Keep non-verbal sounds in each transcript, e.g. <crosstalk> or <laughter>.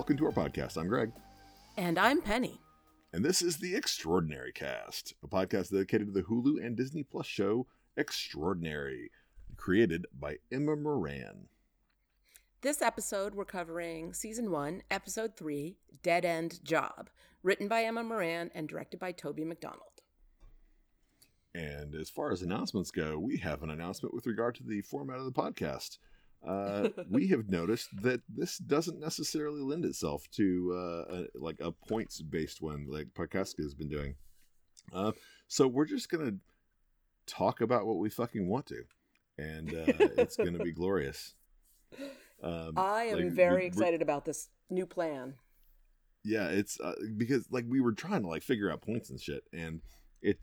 Welcome to our podcast. I'm Greg. And I'm Penny. And this is The Extraordinary Cast, a podcast dedicated to the Hulu and Disney Plus show Extraordinary, created by Emma Moran. This episode, we're covering season one, episode three, Dead End Job, written by Emma Moran and directed by Toby MacDonald. And as far as announcements go, we have an announcement with regard to the format of the podcast. Uh, we have noticed that this doesn't necessarily lend itself to uh, a, like a points based one like Parkaska has been doing. Uh, so we're just gonna talk about what we fucking want to, and uh, it's gonna be glorious. Um, I am like, very we- excited about this new plan. yeah it's uh, because like we were trying to like figure out points and shit and it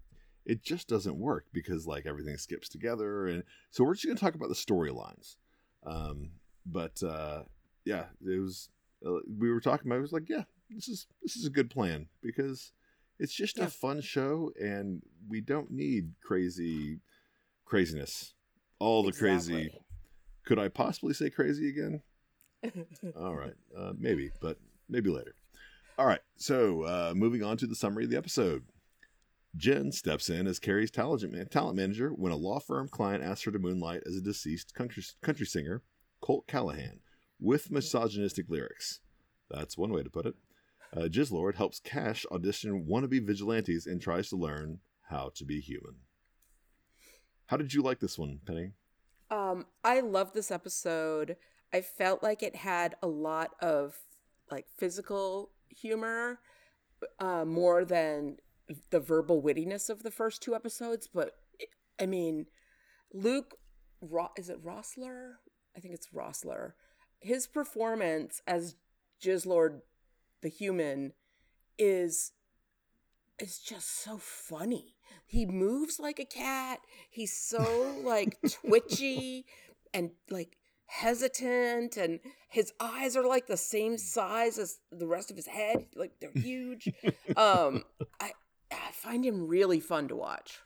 it just doesn't work because like everything skips together and so we're just gonna talk about the storylines um but uh yeah it was uh, we were talking about it was like yeah this is this is a good plan because it's just Yeah. a fun show and we don't need crazy craziness all the crazy could i possibly say crazy again <laughs> all right, uh, maybe, but maybe later. All right, so uh, moving on to the summary of the episode. Jen steps in as Carrie's talent, man- talent manager when a law firm client asks her to moonlight as a deceased country, country singer, Colt Callahan, with misogynistic lyrics. That's one way to put it. Uh, Jizzlord helps Kash audition wannabe vigilantes and tries to learn how to be human. How did you like this one, Penny? Um, I love this episode. I felt like it had a lot of like physical humor, uh, more than the verbal wittiness of the first two episodes. But I mean, Luke, Ro- is it Rossler? I think it's Rossler. His performance as Jizzlord, the human, is is just so funny. He moves like a cat. He's so <laughs> like twitchy and like hesitant and his eyes are like the same size as the rest of his head. Like they're huge. <laughs> um I I find him really fun to watch.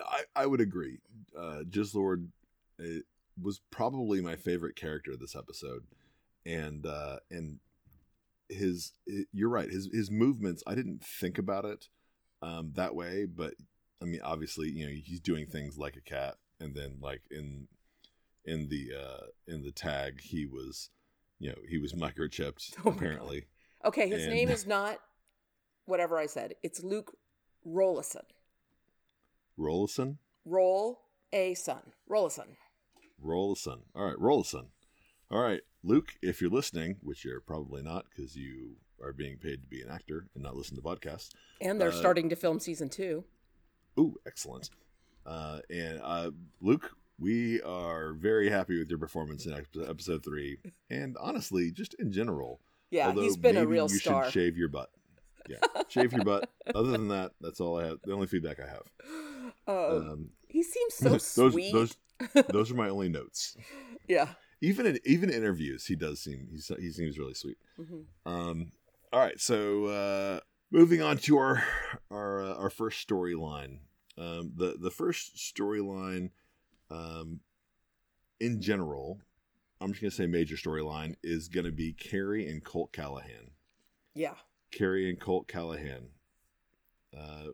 I, I would agree. Uh, Jizzlord uh, was probably my favorite character of this episode, and uh, and his you're right. His his movements. I didn't think about it um, that way, but I mean, obviously, you know, he's doing things like a cat, and then like in in the uh, in the tag, he was, you know, he was microchipped <laughs> Oh apparently. Okay, his And- name is not whatever I said. It's Luke Rollason. Rollason, Roll a son. Rollason. Rollason. All right, Rollason. All right, Luke, if you're listening, which you're probably not because you are being paid to be an actor and not listen to podcasts. And they're Uh, starting to film season two. Ooh, excellent. Uh, and uh, Luke, we are very happy with your performance in episode three, and honestly, just in general. Yeah, he's been a real you star. should shave your butt. Yeah, shave your butt. Other than that, that's all I have. The only feedback I have. Uh, Um, he seems <laughs> so those, sweet. those, <laughs> those are my only notes. yeah. Even in even interviews, he does seem he's, he seems really sweet. Mhm. Um, all right, so uh, moving on to our our uh, our first storyline. Um, the the first storyline um, in general, I'm just gonna say major storyline is gonna be Carrie and Colt Callahan. Yeah. Carrie and Colt Callahan. Uh,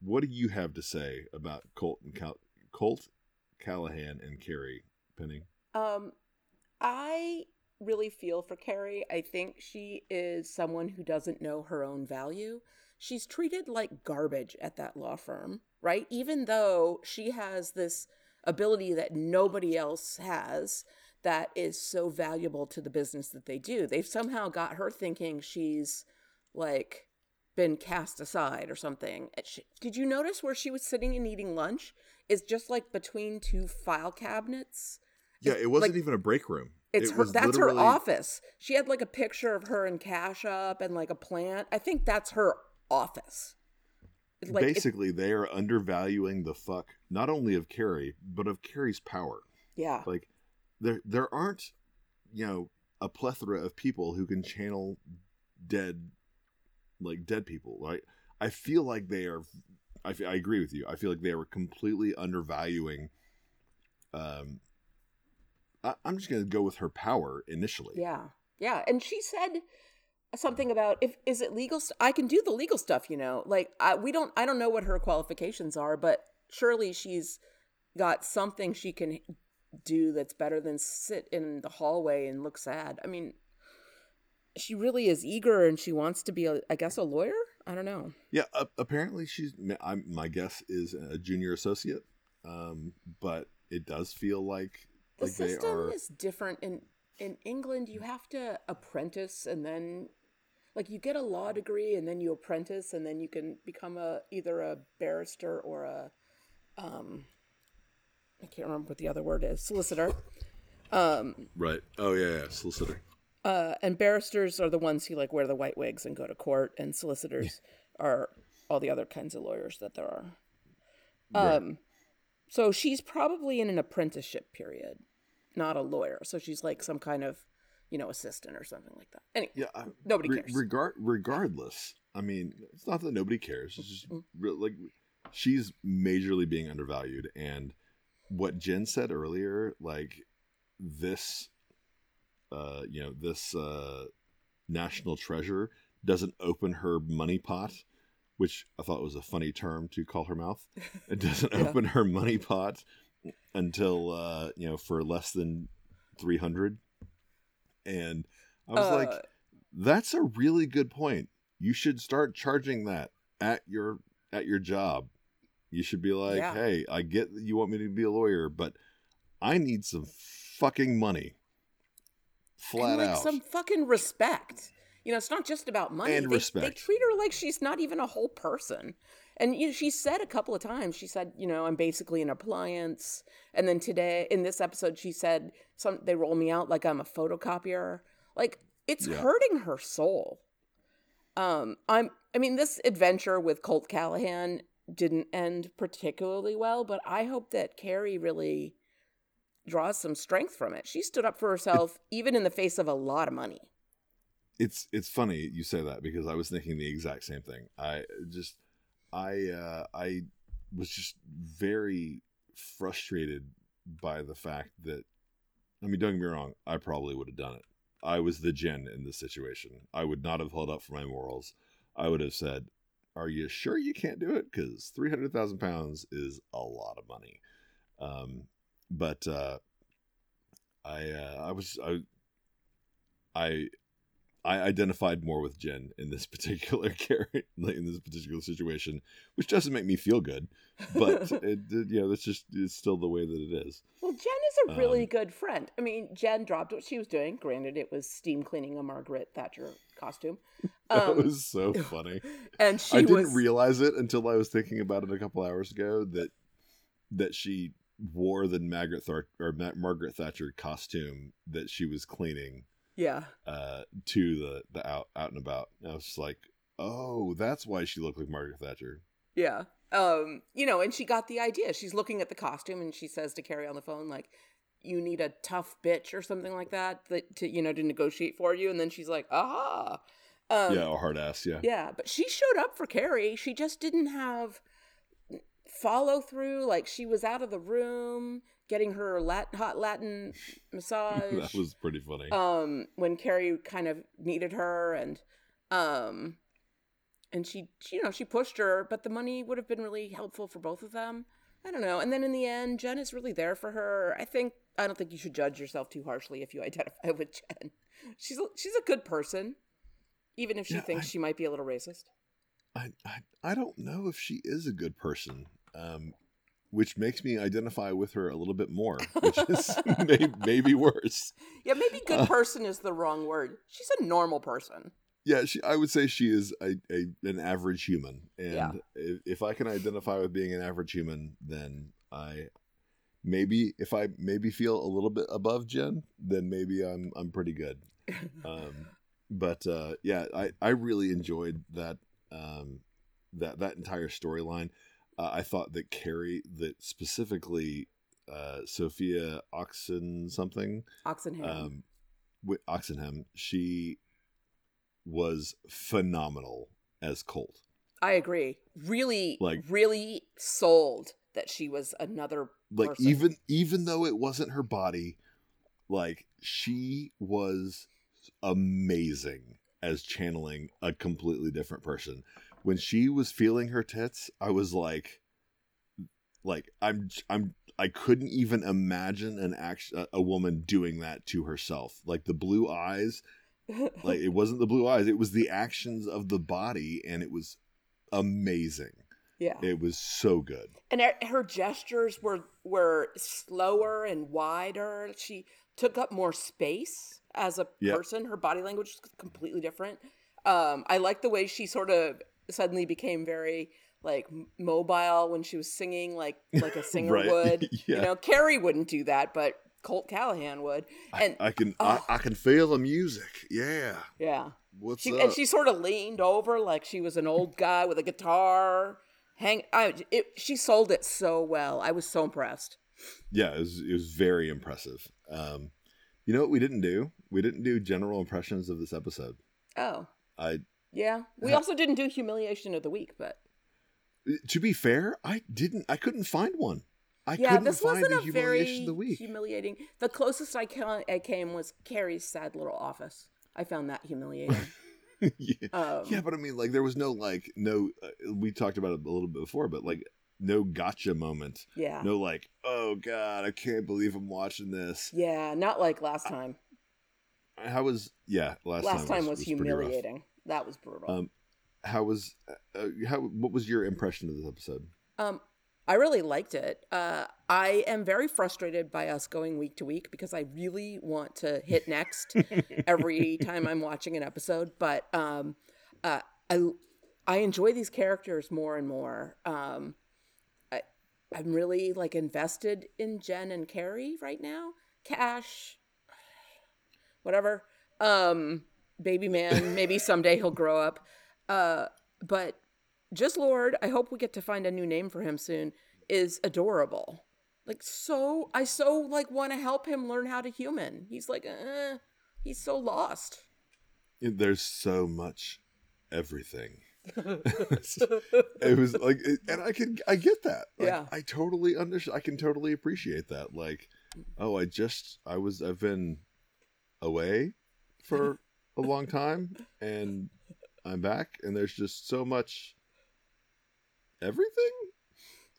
what do you have to say about Colt and Cal- Colt Callahan and Carrie Penny? Um, I really feel for Carrie. I think she is someone who doesn't know her own value. She's treated like garbage at that law firm, right? Even though she has this ability that nobody else has that is so valuable to the business that they do. They've somehow got her thinking she's like been cast aside or something. She, did you notice where she was sitting and eating lunch? Is just like between two file cabinets. Yeah, it wasn't like- even a break room. It's It her. That's her office. She had like a picture of her and Kash up and like a plant. I think that's her office. Like it- Basically, they are undervaluing the fuck not only of Carrie but of Carrie's power. yeah, Like there there aren't you know a plethora of people who can channel dead like dead people. Right? I feel like they are. I, I agree with you. I feel like they were completely undervaluing. Um, I, I'm just gonna go with her power initially. yeah, yeah. And she said something about if is it legal? St- I can do the legal stuff. You know, like I, we don't. I don't know what her qualifications are, but surely she's got something she can do that's better than sit in the hallway and look sad. I mean, she really is eager and she wants to be, a, I guess, a lawyer. I don't know. Yeah, uh, apparently she's. I'm, my guess is a junior associate, um, but it does feel like the like they system are. is different in in England. You have to apprentice and then, like, you get a law degree and then you apprentice and then you can become a either a barrister or a, um, I can't remember what the other word is, solicitor. Um, Right. Oh yeah, yeah. Solicitor. Uh, and barristers are the ones who like wear the white wigs and go to court, and solicitors are all the other kinds of lawyers that there are. Um, so she's probably in an apprenticeship period, not a lawyer. So she's like some kind of, you know, assistant or something like that. Anyway, Yeah. I, Nobody re- cares. Regard regardless. I mean, it's not that nobody cares. It's just Mm-hmm. like she's majorly being undervalued, and what Jen said earlier, like this, uh, you know, this uh, national treasure doesn't open her money pot, which I thought was a funny term to call her mouth. <laughs> It doesn't Yeah. open her money pot until uh, you know for less than three hundred, and I was Uh, like, that's a really good point. You should start charging that at your at your job. You should be like, Yeah. "Hey, I get that you want me to be a lawyer, but I need some fucking money." Flat and like out. some fucking respect. You know, it's not just about money. And they, They treat her like she's not even a whole person. And you know, she said a couple of times, she said, you know, I'm basically an appliance. And then today in this episode, she said, some they roll me out like I'm a photocopier. Like it's Yeah. hurting her soul. Um, I'm. I mean, this adventure with Colt Callahan didn't end particularly well, but I hope that Carrie really draws some strength from it. She stood up for herself, even in the face of a lot of money. it's it's funny you say that because I was thinking the exact same thing. I just I uh, I was just very frustrated by the fact that I mean, don't get me wrong, I probably would have done it. I was the Jen in this situation. I would not have held up for my morals. I would have said, "Are you sure you can't do it? Because three hundred thousand pounds is a lot of money." Um, but uh, I uh, I was I I I identified more with Jen in this <laughs> particular character, in this particular situation, which doesn't make me feel good, but <laughs> it, it- you know, that's just it's still the way that it is. Well, Jen is a really Um, good friend. I mean, Jen dropped what she was doing. Granted, it was steam cleaning a Margaret Thatcher costume. <laughs> That Um, was so funny. and she I didn't realize it until I was thinking about it a couple hours ago that that she wore the Margaret Thar- or Ma- Margaret Thatcher costume that she was cleaning yeah. uh, to the the out out and about. And I was just like, oh, that's why she looked like Margaret Thatcher. Yeah. Um, you know, and she got the idea. She's looking at the costume and she says to Carrie on the phone, like, you need a tough bitch or something like that, that to, you know, to negotiate for you. And then she's like, aha. Um, yeah, a hard ass. Yeah. yeah. But she showed up for Carrie. She just didn't have follow through. Like, she was out of the room. getting her Latin, hot Latin <laughs> massage. that was pretty funny. um when Carrie kind of needed her and um and she you know she pushed her but the money would have been really helpful for both of them I don't know and then in the end Jen is really there for her I think I don't think you should judge yourself too harshly if you identify <laughs> with Jen she's a, she's a good person even if she Yeah, thinks I- she might be a little racist I, I I don't know if she is a good person, um, which makes me identify with her a little bit more, which is <laughs> <laughs> may, maybe worse. yeah maybe good person is the wrong word she's a normal person Yeah, she, I would say she is a, a an average human, and Yeah. if, if I can identify with being an average human, then I maybe if I maybe feel a little bit above Jen, then maybe I'm I'm pretty good. <laughs> Um, but uh, yeah, I I really enjoyed that um, that that entire storyline. Uh, I thought that Carrie, that specifically uh, Sofia Oxen something, Oxenham um, with Oxenham, she was phenomenal as Colt. I agree really Like- really sold that she was another Like person. even even though it wasn't her body, like she was amazing as channeling a completely different person. When she was feeling her tits, I was like like I'm I'm I couldn't even imagine an action a woman doing that to herself. Like the blue eyes, <laughs> like it wasn't the blue eyes, it was the actions of the body and it was amazing. yeah It was so good. and her, her gestures were were slower and wider she took up more space as a Yep. person her body language was completely different um i like the way she sort of suddenly became very like mobile when she was singing like like a <laughs> singer Right. would <laughs> Yeah. you know carrie wouldn't do that but colt callahan would and I can oh. I, I can feel the music. Yeah. yeah What's she, up? and she sort of leaned over like she was an old guy with a guitar hang I, it, she sold it so well i was so impressed yeah, it was, it was very impressive. Um, you know what we didn't do? We didn't do general impressions of this episode. oh I Yeah. We Uh, also didn't do humiliation of the week, but to be fair, I didn't. I couldn't find one. I yeah, couldn't this find wasn't a humiliation very of the week. humiliating. The closest I, ca- I came was Carrie's sad little office. I found that humiliating. <laughs> yeah. Um, yeah, but I mean, like, there was no like, no. Uh, we talked about it a little bit before, but like, no gotcha moment. yeah. No, like, oh god, I can't believe I'm watching this. Yeah, not like last time. How was? Yeah, last, Last time was, pretty rough. humiliating. That was brutal. Um, how was? Uh, how? What was your impression of this episode? Um, I really liked it. Uh, I am very frustrated by us going week to week because I really want to hit next <laughs> every time I'm watching an episode. But um, uh, I I enjoy these characters more and more. Um, I I'm really like invested in Jen and Carrie right now. Kash, whatever. Um, baby man. Maybe someday he'll grow up. Uh, but just Lord, I hope we get to find a new name for him soon, is adorable. Like so I so like want to help him learn how to human. He's like uh, he's so lost. There's so much everything. <laughs> it was like, and I can, I get that. Like, Yeah. I totally understand. I can totally appreciate that. Like, oh, I just, I was, I've been away for a long time, and I'm back, and there's just so much everything.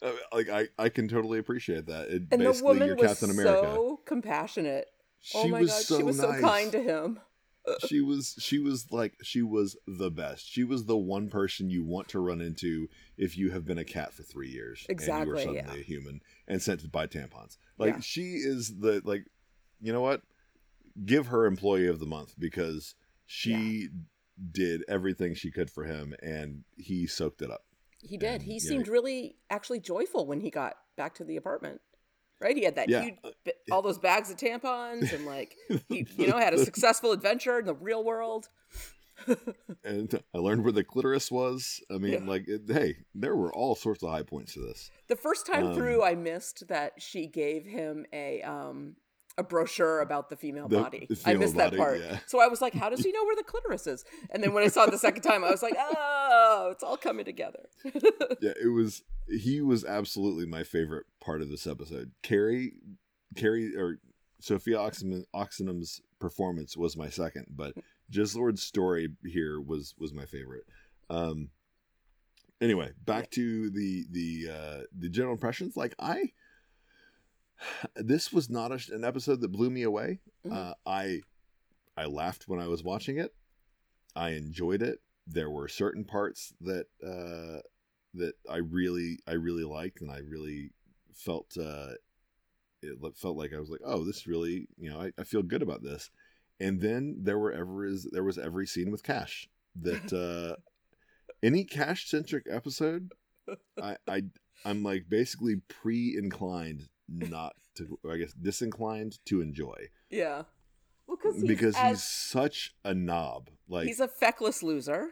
Uh, Like, I, I can totally appreciate that. It, And the basically, woman you're was Captain America. so compassionate. she oh my was god, so she was nice. so kind to him. <laughs> she was she was like she was the best. She was the one person you want to run into if you have been a cat for three years and you Exactly, were suddenly yeah. a human and sent to buy tampons. Like Yeah. she is the like you know what? Give her employee of the month because she did everything she could for him and he soaked it up. He did. And, He yeah. seemed really actually joyful when he got back to the apartment. Right? He had that Yeah. huge, all those bags of tampons, and like <laughs> he, you know, had a successful adventure in the real world. <laughs> And I learned where the clitoris was. I mean, Yeah. like, it, hey, there were all sorts of high points to this. The first time Um, through, I missed that she gave him a um a brochure about the female The- body. the I missed body, that part. yeah. So I was like, how does he know where the clitoris is? And then when I saw it the second time, I was like, oh, it's all coming together. <laughs> yeah, it was he was absolutely my favorite part of this episode. Carrie, Carrie, or Sofia Oxenham, Oxenham's performance was my second, but Jizzlord's story here was was my favorite. Um. Anyway, back to the the uh, the general impressions. Like I, this was not a, an episode that blew me away. Mhm. Uh, I I laughed when I was watching it. I enjoyed it. There were certain parts that uh, that I really I really liked, and I really felt uh, it felt like I was like, oh, this really you know I, I feel good about this. And then there were ever is there was every scene with Kash that <laughs> uh, any Kash centric episode, I I I'm like basically pre inclined not to I guess disinclined to enjoy Yeah. Well, cause he's because as- he's such a knob. Like he's a feckless loser,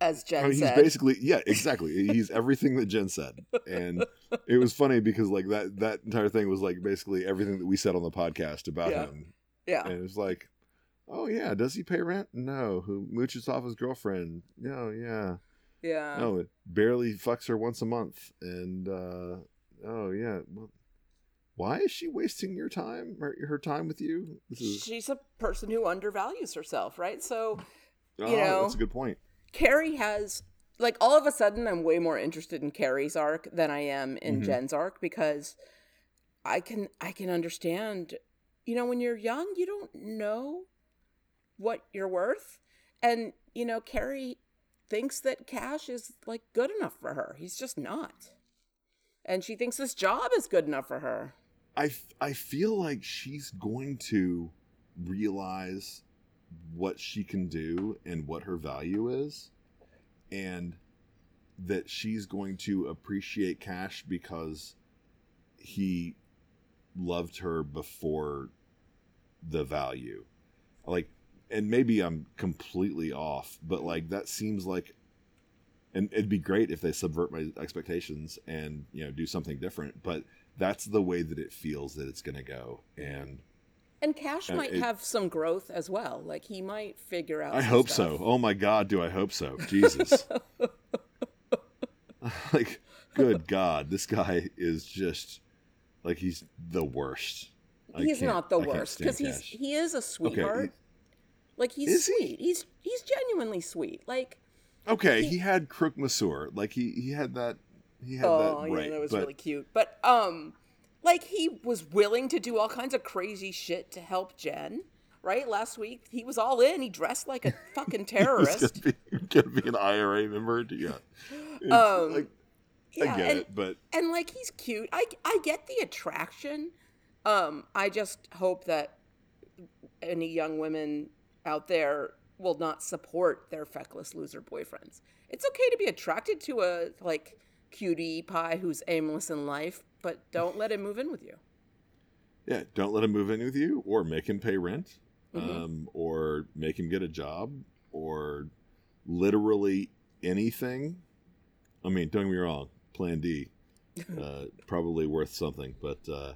as Jen I mean, he's basically yeah, exactly. he's everything that Jen said, and it was funny because like that that entire thing was like basically everything that we said on the podcast about Yeah. him, yeah. and it was like, oh yeah, does he pay rent? No. Who mooches off his girlfriend? No, yeah. Yeah. No, it barely fucks her once a month, and uh oh yeah. Well, why is she wasting your time her, her time with you? Is She's a person who undervalues herself, right? So oh, know, that's a good point. Carrie has like all of a sudden I'm way more interested in Carrie's arc than I am in Mhm. Jen's arc because I can I can understand you know when you're young you don't know what you're worth and you know Carrie thinks that Kash is like good enough for her. He's just not. And she thinks this job is good enough for her. I, I feel like she's going to realize what she can do and what her value is and that she's going to appreciate Kash because he loved her before the value like and maybe i'm completely off but like that seems like and it'd be great if they subvert my expectations and you know do something different but that's the way that it feels that it's going to go and And Kash Uh, might it- have some growth as well. Like he might figure out i hope stuff. so oh my god do i hope so jesus <laughs> <laughs> like good god this guy is just like he's the worst I he's can't- the I worst because he's he is a sweetheart. like he's Is he? sweet. He's he's genuinely sweet. Like okay he- had crook Masur. like he he had that he had oh that right yeah, that was but really cute. But um, like he was willing to do all kinds of crazy shit to help Jen. Right last week, he was all in. He dressed like a <laughs> fucking terrorist. gonna be, <laughs> gonna be an IRA member yeah It's Um, like, yeah, I get and, it but and like he's cute. I I get the attraction. Um, I just hope that any young women out there will not support their feckless loser boyfriends. It's okay to be attracted to a like cutie pie who's aimless in life, but don't let him move in with you. Yeah, don't let him move in with you, or make him pay rent, Mhm. um, or make him get a job, or literally anything. I mean, don't get me wrong, Plan D, <laughs> uh, probably worth something, but uh,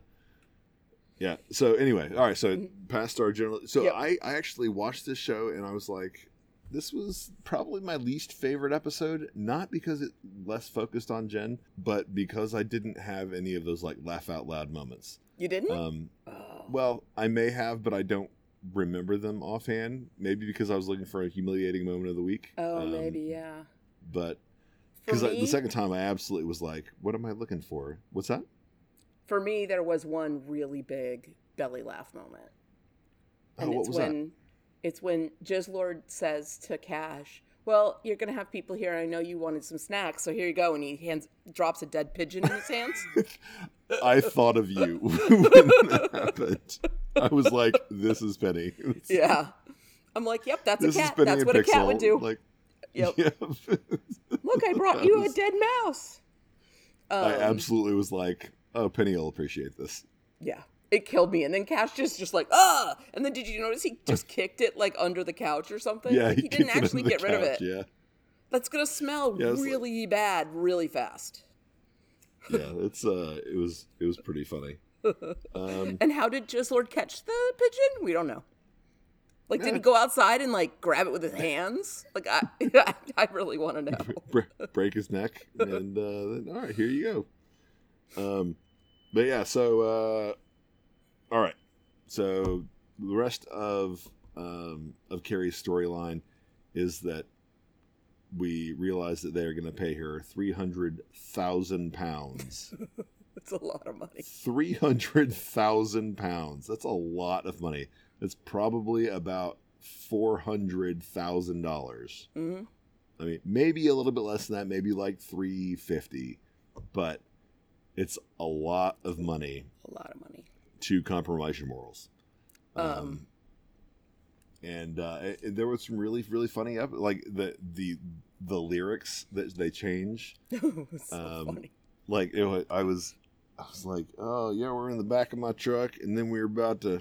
yeah. So anyway, all right. So past our general. So Yep. I I actually watched this show and I was like. This was probably my least favorite episode, not because it less focused on Jen, but because I didn't have any of those like laugh out loud moments. You didn't? Um, oh. well, I may have, but I don't remember them offhand. Maybe because I was looking for a humiliating moment of the week. oh, Um, maybe yeah. But because the second time, I absolutely was like, "What am I looking for? What's that?" For me, there was one really big belly laugh moment. Oh, what it's was that? when it's when Jizzlord says to Kash, "Well, you're gonna have people here. I know you wanted some snacks, so here you go." And he hands drops a dead pigeon in his hands. <laughs> I thought of you <laughs> when that happened. I was like, "This is Penny." <laughs> yeah, I'm like, "Yep, that's This a cat. That's what a cat would do." Like, Yep. yeah. Look, I brought That you was- a dead mouse. Um, I absolutely was like, "Oh, Penny will appreciate this." Yeah. It killed me. And then Kash just just like, ah! And then did you notice he just <laughs> kicked it like under the couch or something? Yeah, Like, he, he, didn't actually get rid of it. Yeah, That's gonna smell Yeah, it's like- really bad really fast. yeah. It's uh, it was it was pretty funny. <laughs> Um, And how did Jizzlord catch the pigeon? We don't know. Like, did he go outside and like grab it with his hands? Like, I, <laughs> I really want to know. Break his neck, and uh, then all right, here you go. Um, but yeah, so uh, all right, so the rest of um, of Carrie's storyline is that we realize that they are going to pay her three hundred thousand pounds. <laughs> That's a lot of money. Three hundred thousand pounds. That's a lot of money. That's probably about four hundred thousand dollars. hmm I mean, maybe a little bit less than that, maybe like 350, but it's a lot of money A lot of money. to compromise your morals. Um, and uh, it- it- there was some really, really funny, ep- like the the the lyrics that they change. <laughs> so um, funny. Like it was, I was, I was like, oh yeah, we're in the back of my truck, and then we were about to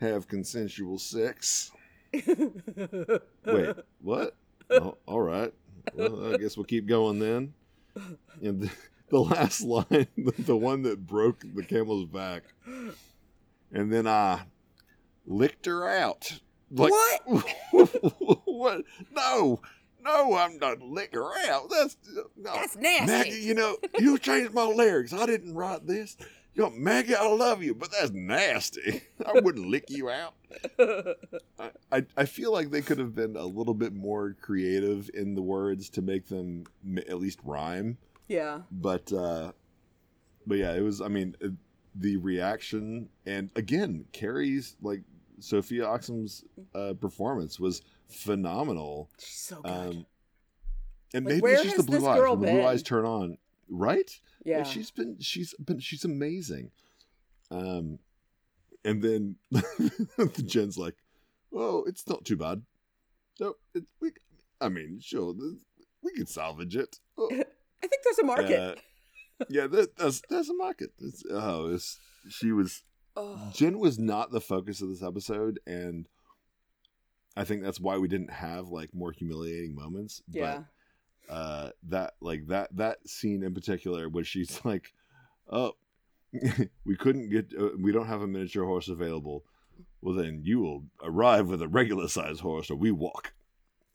have consensual sex. <laughs> Wait, what? oh, all right. Well, I guess we'll keep going then. And the, last line, <laughs> the, the one that broke the camel's back, and then I licked her out. Like, what? <laughs> what? No, no, I'm not lick her out. That's no. That's nasty. Maggie, you know, you changed my lyrics. I didn't write this. You know, Maggie, I love you, but that's nasty. <laughs> I wouldn't lick you out. I, I, I feel like they could have been a little bit more creative in the words to make them at least rhyme. Yeah. But uh, but yeah, it was. I mean, the reaction and again, Carrie's like Sofia Oxum's uh, performance was phenomenal. She's so good. Um, and Like, maybe it's just the blue eyes. when the blue eyes turn on, right? yeah. She's been she's been she's amazing. Um, and then <laughs> the Jen's like, "Oh, it's not too bad. No, it, we. I mean, sure, we can salvage it. Oh, <laughs> I think there's a market. uh, yeah, that, that's that's a market. It's, oh, it's, she was oh. Jen was not the focus of this episode, and I think that's why we didn't have like more humiliating moments. Yeah. But uh, that like that that scene in particular, where she's <laughs> like, "Oh, <laughs> we couldn't get, uh, we don't have a miniature horse available." Well, then you will arrive with a regular sized horse, or we walk.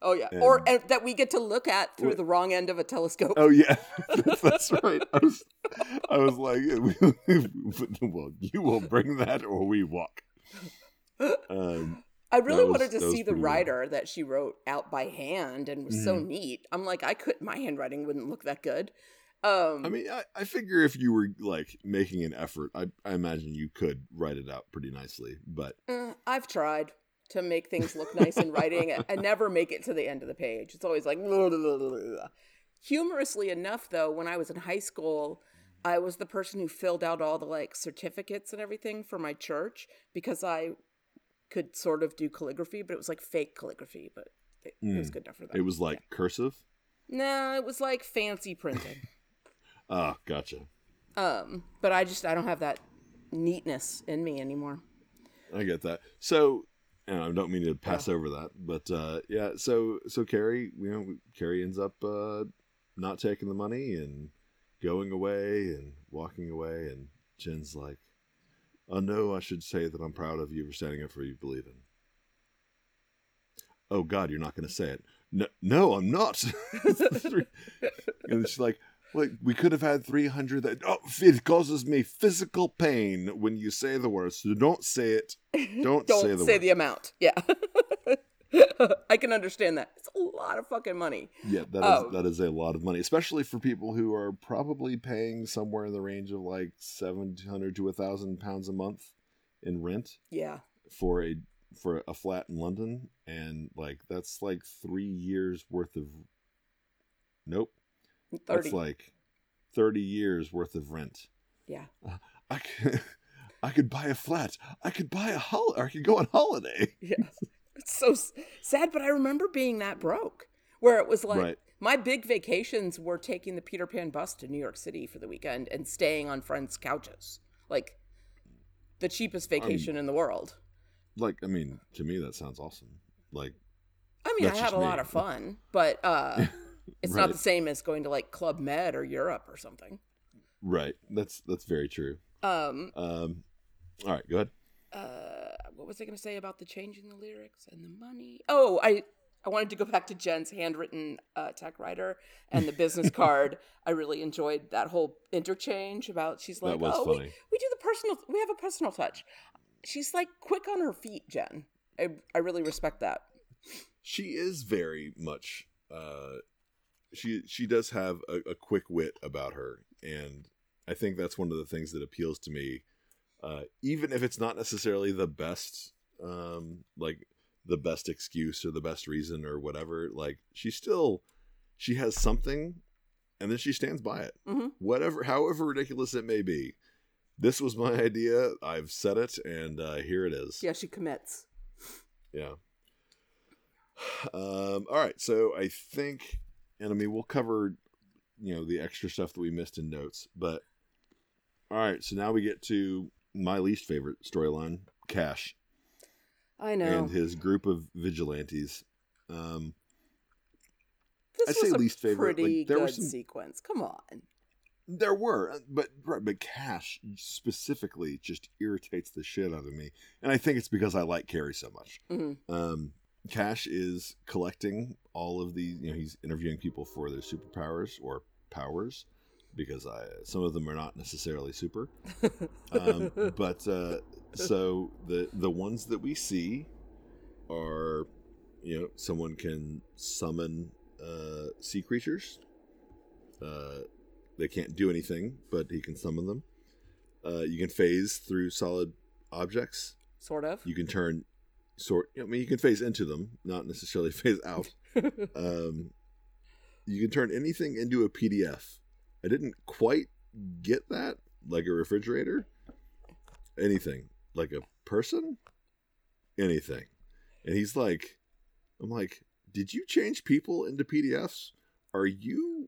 Oh yeah. And- or and that we get to look at through Wait. the wrong end of a telescope. Oh yeah, <laughs> <laughs> that's right. I was, I was like, <laughs> well, you will bring that, or we walk. Um, I really was- wanted to see the rider that she wrote out by hand and was so Mhm. neat. I'm like, I could my handwriting wouldn't look that good. Um I mean, I, I figure if you were like making an effort, I, I imagine you could write it out pretty nicely. But eh, I've tried to make things look nice in writing. I never make it to the end of the page. It's always like <laughs> humorously enough though, when I was in high school, I was the person who filled out all the like certificates and everything for my church because I could sort of do calligraphy, but it was like fake calligraphy, but it, it was Mm. good enough for that. it was like cursive. No, it was like fancy printing. <laughs> Ah, gotcha. um, but I just I don't have that neatness in me anymore. I get that. So, and I don't mean to pass over that, but uh, yeah. So, so Carrie, you know, Carrie ends up uh, not taking the money and going away and walking away, and Jen's like, "I know I should say that I'm proud of you for standing up for what you believe in." Oh God, you're not going to say it. No, no, I'm not. <laughs> and she's like, "Like we could have had 300 that oh, it causes me physical pain when you say the words. So don't say it. <laughs> Don't, Don't say say the the, amount. Yeah. <laughs> I can understand that. It's a lot of fucking money. Yeah, that is Oh. that is a lot of money, especially for people who are probably paying somewhere in the range of like 700 to a thousand pounds a month in rent Yeah. for a for a flat in London, and like that's like three years worth of. Nope, 30. that's like thirty years worth of rent. yeah. <laughs> I could, I could buy a flat. I could buy a hol. I could go on holiday. <laughs> Yeah. It's so sad, but I remember being that broke where it was like Right. my big vacations were taking the Peter Pan bus to New York City for the weekend and staying on friends' couches. Like the cheapest vacation in the world. Like, I mean, to me that sounds awesome. Like, I mean, I had a me. lot of fun, but uh <laughs> it's not the same as going to like Club Med or Europe or something. right? That's that's very true. Um Um, all right, go ahead. uh what was I going to say about the changing the lyrics and the money? Oh, I I wanted to go back to Jen's handwritten uh, tech rider and the business <laughs> card. I really enjoyed that whole interchange about she's like, oh, we, we do the personal, we have a personal touch. She's like quick on her feet, Jen. I I really respect that. she is very much uh she she does have a, a quick wit about her and i think that's one of the things that appeals to me uh even if it's not necessarily the best um like the best excuse or the best reason or whatever like she still she has something and then she stands by it Mhm. whatever however ridiculous it may be this was my idea i've said it and uh here it is Yeah, she commits. yeah. <sighs> Um, all right. So I think, and I mean, we'll cover, you know, the extra stuff that we missed in notes. But all right. So now we get to my least favorite storyline, Kash I know. and his group of vigilantes. Um, this I'd was say a least favorite, like, there were good some- sequence. Come on. there were, uh, but right, but Kash specifically just irritates the shit out of me, and I think it's because I like Carrie so much. Mhm. Um, Kash is collecting all of these. you know, he's interviewing people for their superpowers or powers, because I, some of them are not necessarily super. <laughs> Um, but uh, so the the ones that we see are, you know, someone can summon uh, sea creatures. Uh, they can't do anything, but he can summon them. Uh, you can phase through solid objects. Sort of. You can turn sort. I mean, you can phase into them, not necessarily <laughs> phase out. um, you can turn anything into a PDF. I didn't quite get that, like a refrigerator. Anything, like a person, anything. And he's like, I'm like, did you change people into PDFs? Are you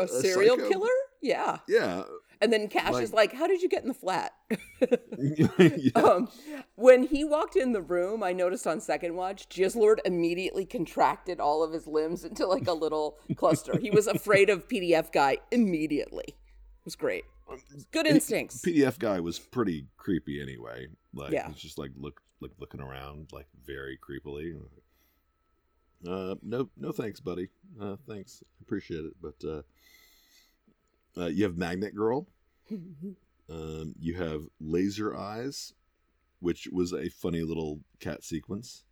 a serial psycho?" killer? Yeah. Yeah. And then Kash Like- is like, How did you get in the flat? <laughs> yeah. <laughs> um, when he walked in the room, I noticed on second watch, Jizzlord immediately contracted all of his limbs into like a little <laughs> cluster. He was afraid of PDF guy immediately. It was great. Good instincts. PDF guy was pretty creepy anyway. Like Yeah. he's just like look like looking around like very creepily. Uh no no thanks, buddy. Uh thanks. Appreciate it. But uh uh, you have Magnet Girl. <laughs> um, you have Laser Eyes, which was a funny little cat sequence.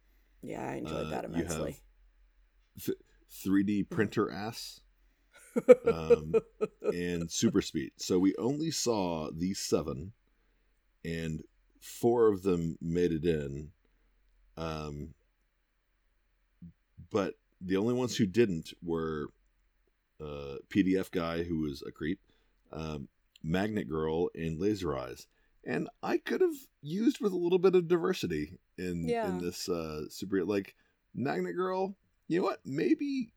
yeah, I enjoyed Uh, that immensely. Th- 3D printer ass um, <laughs> and super speed. So we only saw these seven, and four of them made it in. Um, but the only ones who didn't were uh, PDF guy, who was a creep, um, Magnet Girl, and Laser Eyes. And I could have used with a little bit of diversity in Yeah. in this uh, super like Magnet Girl. You know what? Maybe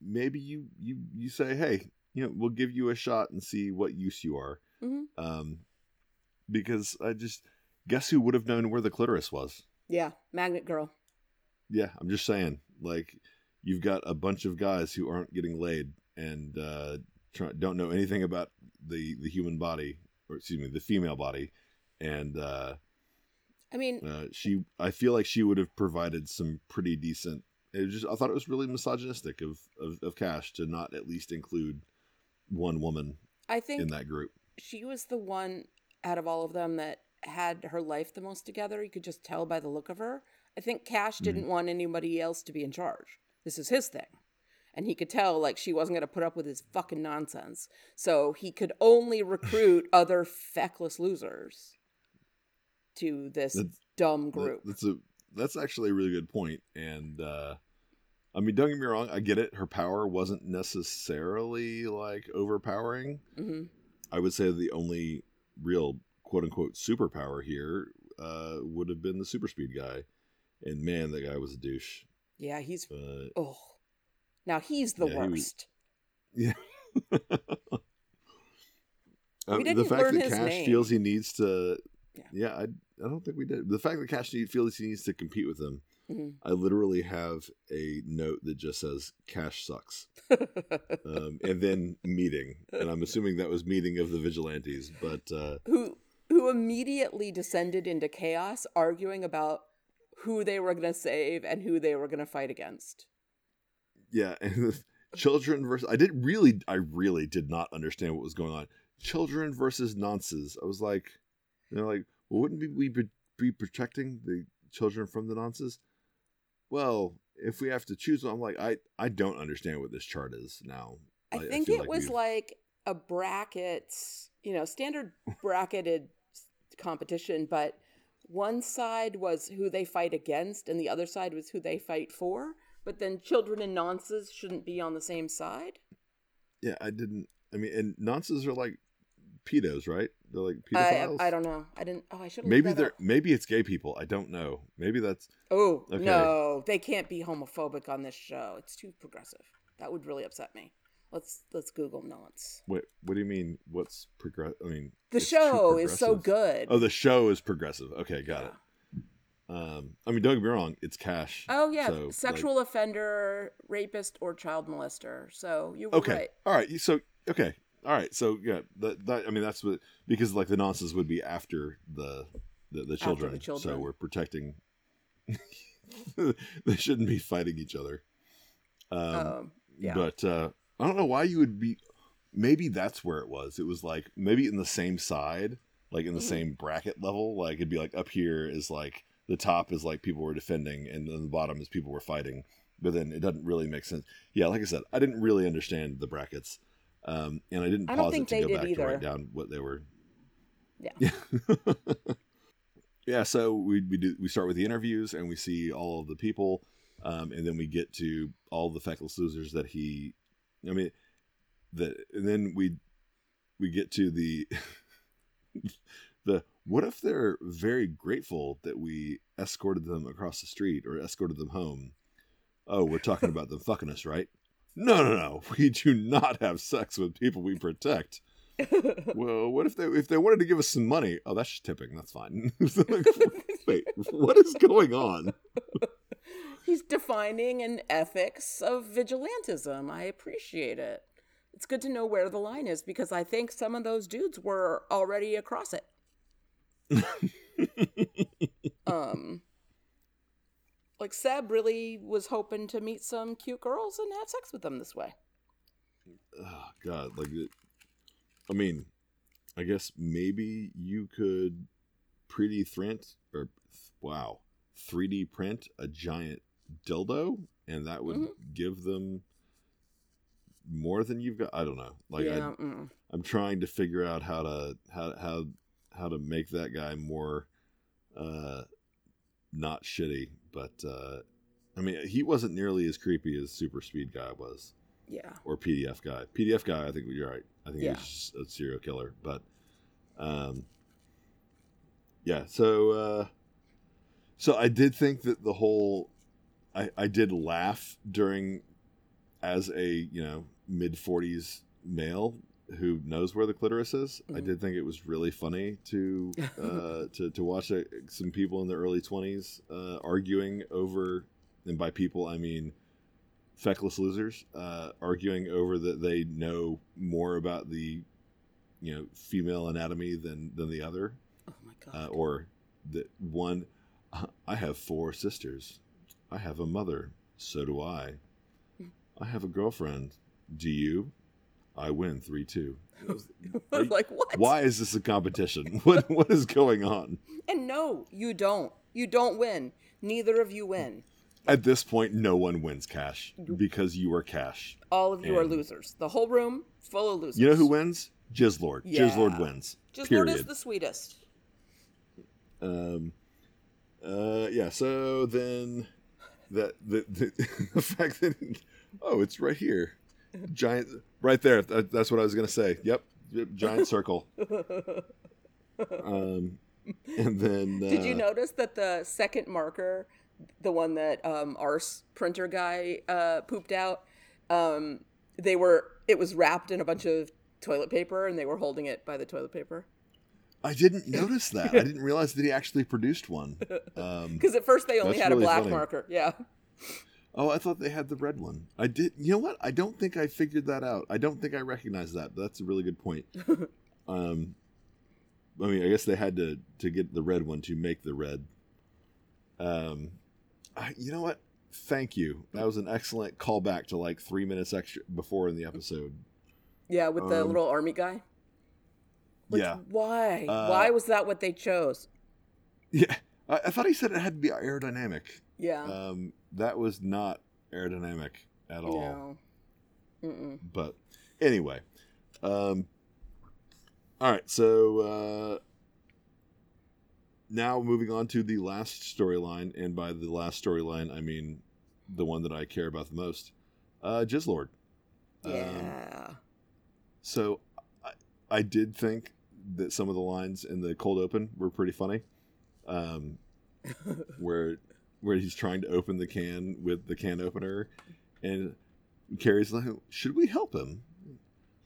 maybe you you you say, hey, you know, we'll give you a shot and see what use you are. Mhm. Um, because I just guess who would have known where the clitoris was. Yeah, Magnet Girl. Yeah, I'm just saying. Like, you've got a bunch of guys who aren't getting laid and uh, try, don't know anything about the the human body, or excuse me, the female body, and uh, I mean, uh, she. I feel like she would have provided some pretty decent. It just I thought it was really misogynistic of, of of Kash to not at least include one woman I think in that group. she was the one out of all of them that had her life the most together. You could just tell by the look of her. I think Kash didn't want anybody else to be in charge. This is his thing. And he could tell like she wasn't going to put up with his fucking nonsense. So he could only <laughs> recruit other feckless losers to this That's- dumb group. That's a that's actually a really good point. And uh I mean, don't get me wrong, I get it. Her power wasn't necessarily like overpowering. hmm I would say the only real quote unquote superpower here uh would have been the super speed guy. And man, that guy was a douche. Yeah, he's Uh oh. Now he's the Yeah, he was- worst. yeah. <laughs> We the fact that Kash name. feels he needs to Yeah. yeah, I I don't think we did. The fact that Kash feels he needs to compete with him Mhm. I literally have a note that just says "Kash sucks," <laughs> um, and then meeting, and I'm assuming that was meeting of the vigilantes. But uh, who who immediately descended into chaos, arguing about who they were going to save and who they were going to fight against. Yeah, <laughs> and the children versus I did really I really did not understand what was going on. Children versus nonces. I was like, you know, like, well, wouldn't we be, be protecting the children from the nonces? Well, if we have to choose I'm like, I I don't understand what this chart is now. I, think feel it was we've- like a bracket, you know, standard bracketed competition, but one side was who they fight against and the other side was who they fight for. But then children and nonces shouldn't be on the same side. yeah, I didn't. I mean, and nonces are like pedos, right? They're like I, pedophiles. I don't know. I didn't. Oh, I should. Maybe they're maybe it's gay people. I don't know. Maybe that's Oh Okay. no, they can't be homophobic on this show. It's too progressive. That would really upset me. Let's let's Google nonce. what. What do you mean? What's progress? I mean, The show is so good. Oh, the show is progressive. Okay, got Yeah. it. Um, I mean, don't get me wrong, it's Kash. Oh yeah, so, like- sexual offender, rapist, or child molester. So you were okay, right. all right. So okay, all right. So yeah, that, that I mean that's what because like the nonsense would be after the the, the children. So children. we're protecting. <laughs> they shouldn't be fighting each other. Um, Um, yeah. But uh, I don't know why you would be. Maybe that's where it was. It was like maybe in the same side, like in the Mhm. same bracket level. Like it'd be like up here is like the top is like people were defending, and then the bottom is people were fighting. But then it doesn't really make sense. Yeah, like I said, I didn't really understand the brackets, um, and I didn't I don't pause it to they go back to write down what they were. Yeah. Yeah. <laughs> yeah. So we we do we start with the interviews, and we see all of the people, um, and then we get to all the feckless losers that he. I mean, that and then we we get to the <laughs> the what if they're very grateful that we escorted them across the street or escorted them home? Oh we're talking about them fucking us right? No no no. <laughs> We do not have sex with people we protect. <laughs> Well what if they if they wanted to give us some money? Oh that's just tipping. That's fine. Wait what is going on He's defining an ethics of vigilantism. I appreciate it. It's good to know where the line is because I think some of those dudes were already across it. <laughs> um like Seb really was hoping to meet some cute girls and have sex with them this way. oh god like it, i mean i guess maybe you could pretty print or wow 3d print a giant dildo and that would Mhm. give them more than you've got i don't know like yeah, I, mm. i'm trying to figure out how to how how how to make that guy more uh not shitty but uh i mean he wasn't nearly as creepy as super speed guy was yeah. or PDF guy. PDF guy, I think you're right. I think Yeah. he's a serial killer, but um, yeah. So uh, so I did think that the whole I I did laugh during as a you know mid forties male who knows where the clitoris is. I Mhm. did think it was really funny to <laughs> uh, to to watch uh, some people in their early twenties uh, arguing over, and by people I mean feckless losers uh, arguing over that they know more about the you know female anatomy than than the other Oh my god. uh, or that one i have four sisters i have a mother so do i i have a girlfriend do you i win 3-2 are you- like what? why is this a competition <laughs> what what is going on And no, you don't. You don't win. Neither of you win. at this point no one wins Kash because you are Kash All of you are losers. The whole room full of losers. you know who wins jizzlord jizzlord wins Just period is the sweetest. Um, uh, yeah. So then, that the, the <laughs> the fact that oh, it's right here, giant, right there. That, that's what I was gonna say. Yep, yep, giant circle. Um, and then uh, <laughs> Did you notice that the second marker, the one that um, Ars printer guy uh, pooped out, um, they were it was wrapped in a bunch of toilet paper and they were holding it by the toilet paper. I didn't <laughs> notice that. I didn't realize that he actually produced one. Um, Because at first they only had a black funny. marker. Yeah. oh, I thought they had the red one. I did. You know what? I don't think I figured that out. I don't think I recognized that. That's a really good point. <laughs> Um, I mean, I guess they had to to get the red one to make the red. Um, I, you know what? Thank you. That was an excellent callback to like three minutes extra before in the episode. Yeah, with the Um, little army guy. Like, yeah, Why? Uh, Why was that what they chose? yeah. I, I thought he said it had to be aerodynamic. Yeah. Um, that was not aerodynamic at all. No. Mm-mm. But anyway, um, all right. So uh, now moving on to the last storyline, and by the last storyline, I mean the one that I care about the most, uh, Jizzlord. Um, Yeah. so I, I did think that some of the lines in the cold open were pretty funny. Um, <laughs> where where he's trying to open the can with the can opener, and Carrie's like, "Should we help him?"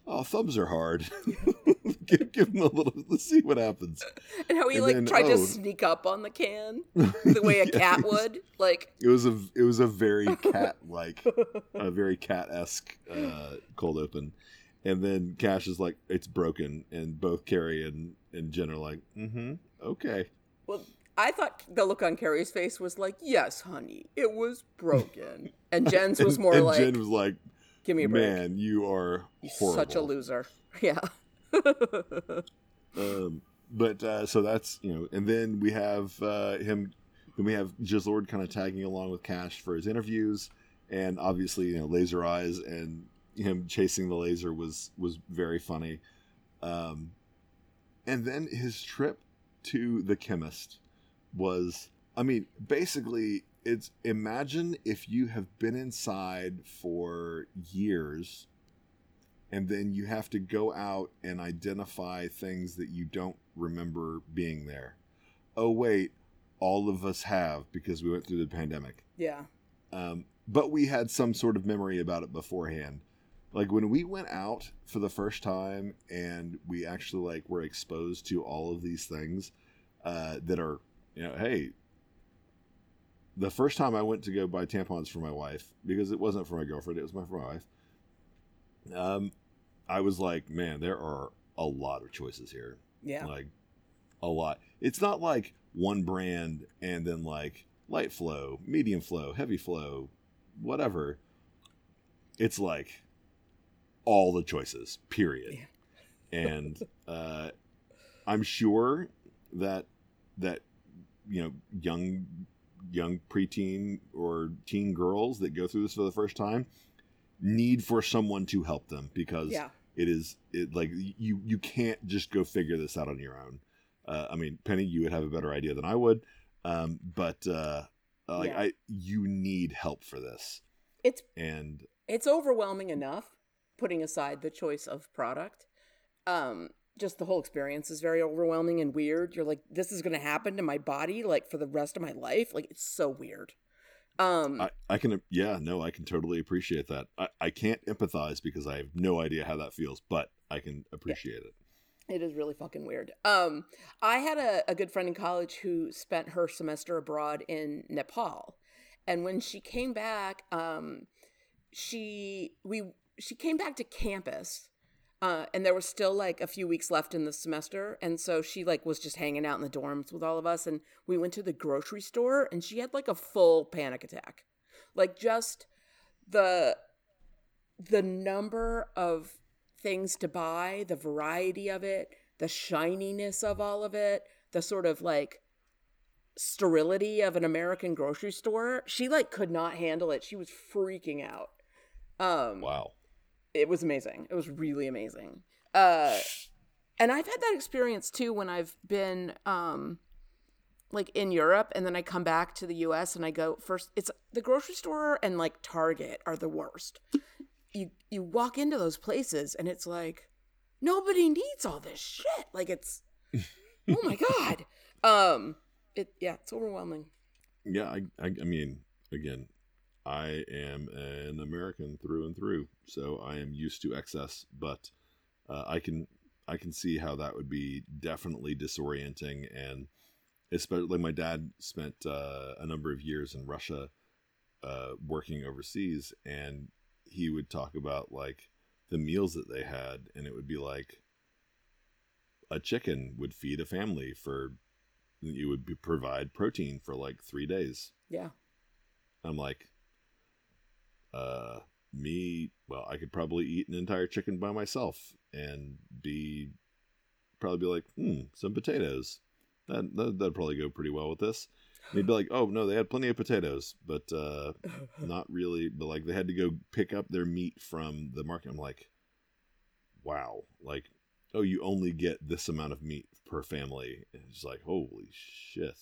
Oh, thumbs are hard. <laughs> give, give him a little. Let's see what happens. and how he and like then- tried oh. to sneak up on the can <laughs> the way a Yeah, cat was- would. Like, It was a it was a very cat like a very cat esque uh, cold open, and then Kash is like, "It's broken," and both Carrie and and Jen are like, "Mm-hmm, okay." well, I thought the look on Carrie's face was like, "Yes, honey, it was broken," and Jen's was <laughs> And- more and like, Jen was like, "Give me a break." "Man, you are horrible." such a loser. <laughs> Yeah. Um, but uh, so that's you know, and then we have uh, him. Then we have Jizzlord kind of tagging along with Kash for his interviews, and obviously you know laser eyes and him chasing the laser was was very funny. Um, and then his trip to the chemist was, I mean, basically it's imagine if you have been inside for years and then you have to go out and identify things that you don't remember being there. Oh wait, all of us have because we went through the pandemic. yeah. Um, but we had some sort of memory about it beforehand. Like when we went out for the first time and we actually like were exposed to all of these things uh, that are, you know, hey, the first time I went to go buy tampons for my wife because it wasn't for my girlfriend, it was my for my wife. Um, I was like, man, there are a lot of choices here Yeah. like a lot. It's not like one brand and then like light flow, medium flow, heavy flow, whatever. It's like all the choices, period. And uh, I'm sure that that you know young young preteen or teen girls that go through this for the first time need for someone to help them because Yeah. it is it like you you can't just go figure this out on your own uh, i mean penny you would have a better idea than i would um, but uh, like Yeah. i you need help for this It's and it's overwhelming enough putting aside the choice of product um just the whole experience is very overwhelming and weird. You're like this is going to happen to my body like for the rest of my life? Like it's so weird. Um I, I can yeah no i can totally appreciate that. I, I can't empathize because i have no idea how that feels but i can appreciate it. It is really fucking weird. Um, I had a, a good friend in college who spent her semester abroad in Nepal, and when she came back, um, she we she came back to campus, uh, and there was still like a few weeks left in the semester, and so she like was just hanging out in the dorms with all of us, and we went to the grocery store, and she had like a full panic attack, like just the the number of things to buy, the variety of it, the shininess of all of it, the sort of like sterility of an American grocery store. She like could not handle it. She was freaking out. Um wow it was amazing. It was really amazing. Uh and I've had that experience too when I've been um like in Europe and then I come back to the US and I go first it's the grocery store and like Target are the worst. You you walk into those places and it's like nobody needs all this shit. Like it's oh my god. <laughs> Um it yeah, it's overwhelming. yeah I, I i mean again i am an american through and through so i am used to excess but uh, i can i can see how that would be definitely disorienting and especially my dad spent uh, a number of years in russia uh, working overseas and he would talk about like the meals that they had and it would be like a chicken would feed a family for you would be, provide protein for like three days. Yeah. I'm like, uh, me. Well, I could probably eat an entire chicken by myself and be probably be like, hmm, some potatoes. That, that that'd probably go pretty well with this. And he'd be like, oh no, they had plenty of potatoes, but uh, <laughs> not really. But like they had to go pick up their meat from the market. I'm like, wow, like oh, you only get this amount of meat per family. And it's like, holy shit.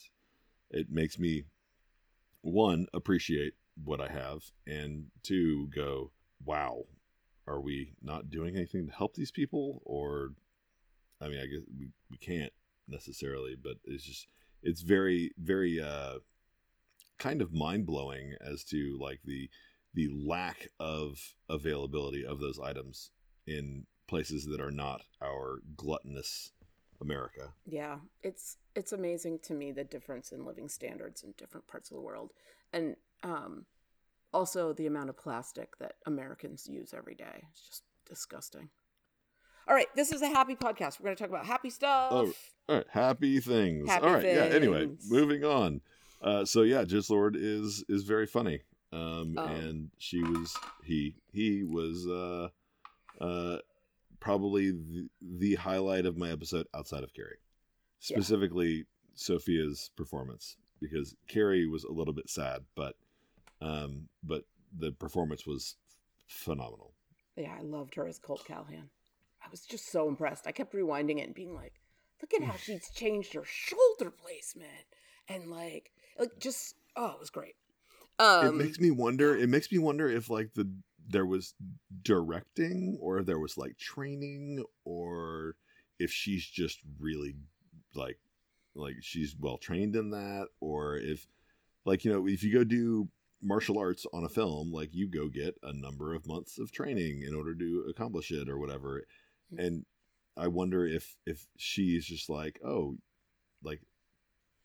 It makes me one appreciate what I have, and two go, wow, are we not doing anything to help these people? Or, I mean, I guess we, we can't necessarily, but it's just, it's very, very, uh, kind of mind blowing as to like the, the lack of availability of those items in places that are not our gluttonous America. Yeah, it's it's amazing to me the difference in living standards in different parts of the world, and um, also the amount of plastic that Americans use every day. It's just disgusting. All right, this is a happy podcast. We're going to talk about happy stuff. Oh, all right, happy things. Happy all right, yeah. Anyway, moving on. Uh, so yeah, Jizzlord is is very funny, um, Oh. and she was he he was uh, uh, probably the, the highlight of my episode outside of Carrie, Yeah. specifically Sofia's performance because Carrie was a little bit sad, but um, but the performance was phenomenal. Yeah, I loved her as Colt Callahan. I was just so impressed. I kept rewinding it and being like, look at how she's changed her shoulder placement. And like, like just, oh, it was great. Um, it makes me wonder it makes me wonder if like the there was directing or there was like training or if she's just really like like she's well trained in that or if like you know if you go do martial arts on a film like you go get a number of months of training in order to accomplish it or whatever mm. and i wonder if if she's just like oh like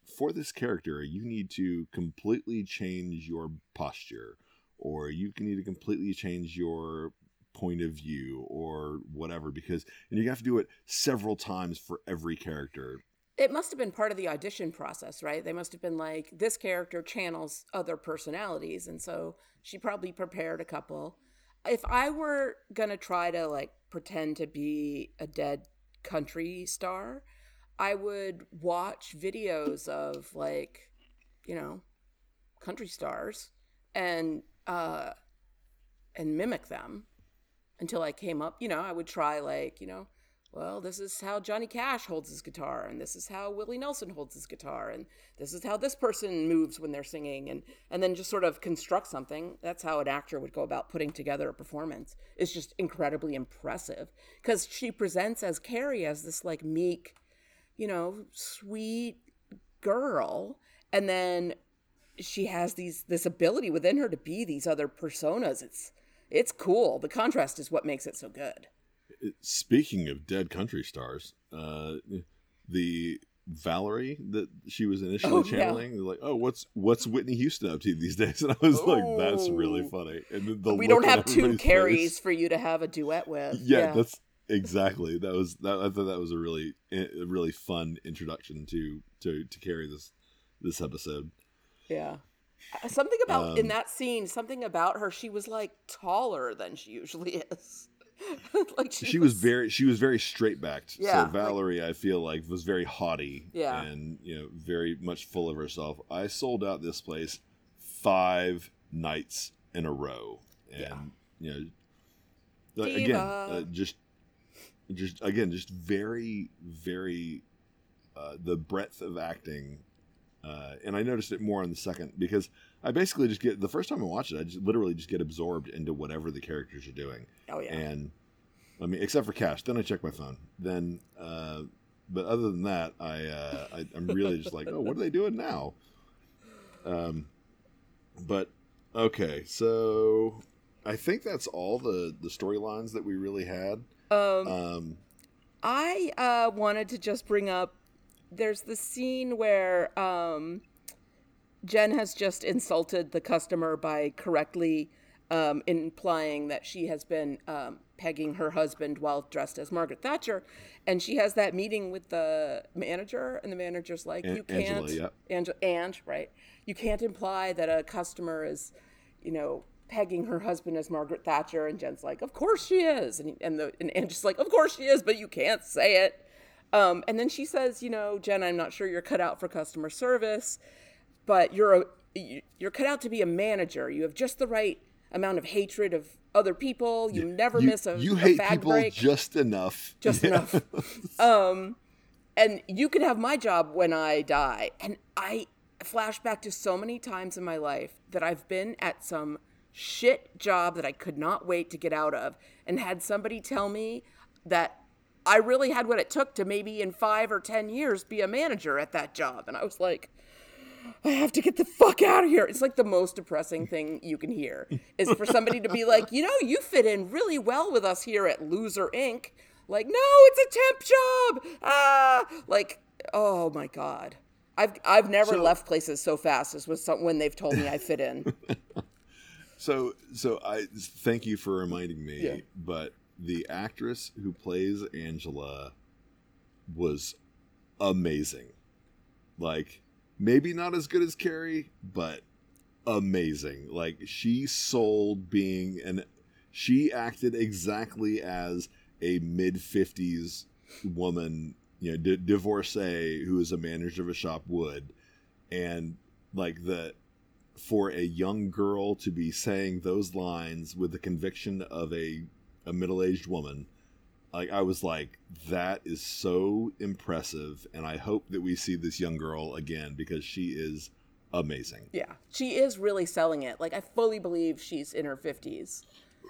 for this character, you need to completely change your posture, or you can need to completely change your point of view, or whatever. Because and you have to do it several times for every character. It must have been part of the audition process, right? They must have been like, this character channels other personalities. And so she probably prepared a couple. If I were going to try to like pretend to be a dead country star, I would watch videos of like, you know, country stars and, uh, and mimic them until I came up, you know, I would try like, you know, well, this is how Johnny Cash holds his guitar, and this is how Willie Nelson holds his guitar, and this is how this person moves when they're singing, and and then just sort of construct something. That's how an actor would go about putting together a performance. It's just incredibly impressive because she presents as Carrie as this like meek, you know, sweet girl, and then she has these this ability within her to be these other personas. It's it's cool. The contrast is what makes it so good. Speaking of dead country stars, uh, the Valerie that she was initially Oh, channeling, they're like, oh, what's what's Whitney Houston up to these <laughs> days? And I was like, that's really funny. And the we don't have two carries face- for you to have a duet with. yeah, that's exactly that was that i thought that was a really a really fun introduction to to to carry this this episode yeah. Uh, Something about in Um, that scene, something about her. She was like taller than she usually <laughs> is. <laughs> like she, was, very she was very straight backed Yeah, so like- valerie i feel like was very haughty Yeah. and you know very much full of herself i sold out this place five nights in a row and Yeah. you know like, again uh, just just again just very very uh, the breadth of acting uh, and I noticed it more on the second because I basically just get the first time I watch it, I just literally just get absorbed into whatever the characters are doing. Oh yeah. And I mean, except for Kash, then I check my phone. Then, uh, but other than that, I, uh, I I'm really just like, oh, what are they doing now? Um, but okay, so I think that's all the the storylines that we really had. um, Um, I uh, wanted to just bring up. There's the scene where um, Jen has just insulted the customer by correctly um, implying that she has been um, pegging her husband while dressed as Margaret Thatcher. And she has that meeting with the manager, and the manager's like, "You can't, Angela, yep. Ange- and right, you can't imply that a customer is, you know." Pegging her husband as Margaret Thatcher, and Jen's like, "Of course she is," and and the and Angela's like, "Of course she is," but you can't say it. Um, and then she says, "You know, Jen, I'm not sure you're cut out for customer service, but you're a you- you're cut out to be a manager. You have just the right amount of hatred of other people. You never you, miss a, you a hate people break. just enough. Just enough. <laughs> um, and you can have my job when I die. And I flash back to so many times in my life that I've been at some shit job that I could not wait to get out of and had somebody tell me that I really had what it took to maybe in five or 10 years be a manager at that job. And I was like, I have to get the fuck out of here. It's like the most depressing thing you can hear is for somebody to be <laughs> like, you know, you fit in really well with us here at Loser Inc. Like, no, it's a temp job. Ah, like, oh my god. I've I've never So- left places so fast as with some, when they've told me I fit in. <laughs> So, so I thank you for reminding me. Yeah. But the actress who plays Angela was amazing. Like, maybe not as good as Carrie, but amazing. Like, she sold being an. She acted exactly as a mid fifties woman, you know, di- divorcee who is a manager of a shop would, and like the for a young girl to be saying those lines with the conviction of a a middle-aged woman like i was like that is so impressive and i hope that we see this young girl again because she is amazing Yeah, she is really selling it. Like I fully believe she's in her fifties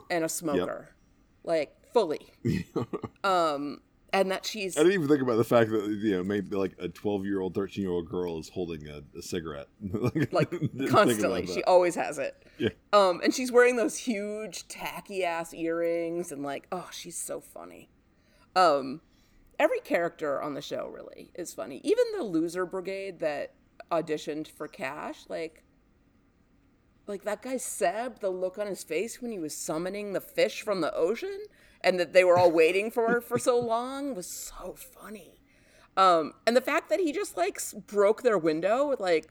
and a smoker, like fully. <laughs> um, and that she's i didn't even think about the fact that you know maybe like a 12 year old 13 year old girl is holding a, a cigarette <laughs> like constantly. She always has it. Yeah. Um, and she's wearing those huge tacky ass earrings and like, oh, she's so funny. Um, every character on the show really is funny. Even the loser brigade that auditioned for Kash, like, like that guy Seb, the look on his face when he was summoning the fish from the ocean, and that they were all waiting for for so long was so funny. Um, and the fact that he just like broke their window, like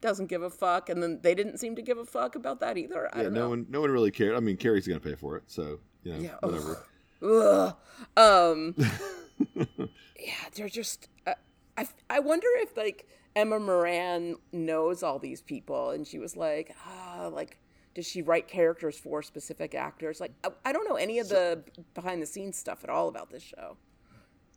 doesn't give a fuck, and then they didn't seem to give a fuck about that either. I yeah no know. one no one really cared i mean carrie's gonna pay for it so you know Yeah, whatever Ugh. Um, <laughs> yeah, they're just. Uh, I I wonder if like Emma Moran knows all these people, and she was like, ah, like. Does she write characters for specific actors? Like, I, I don't know any of the behind the scenes stuff at all about this show.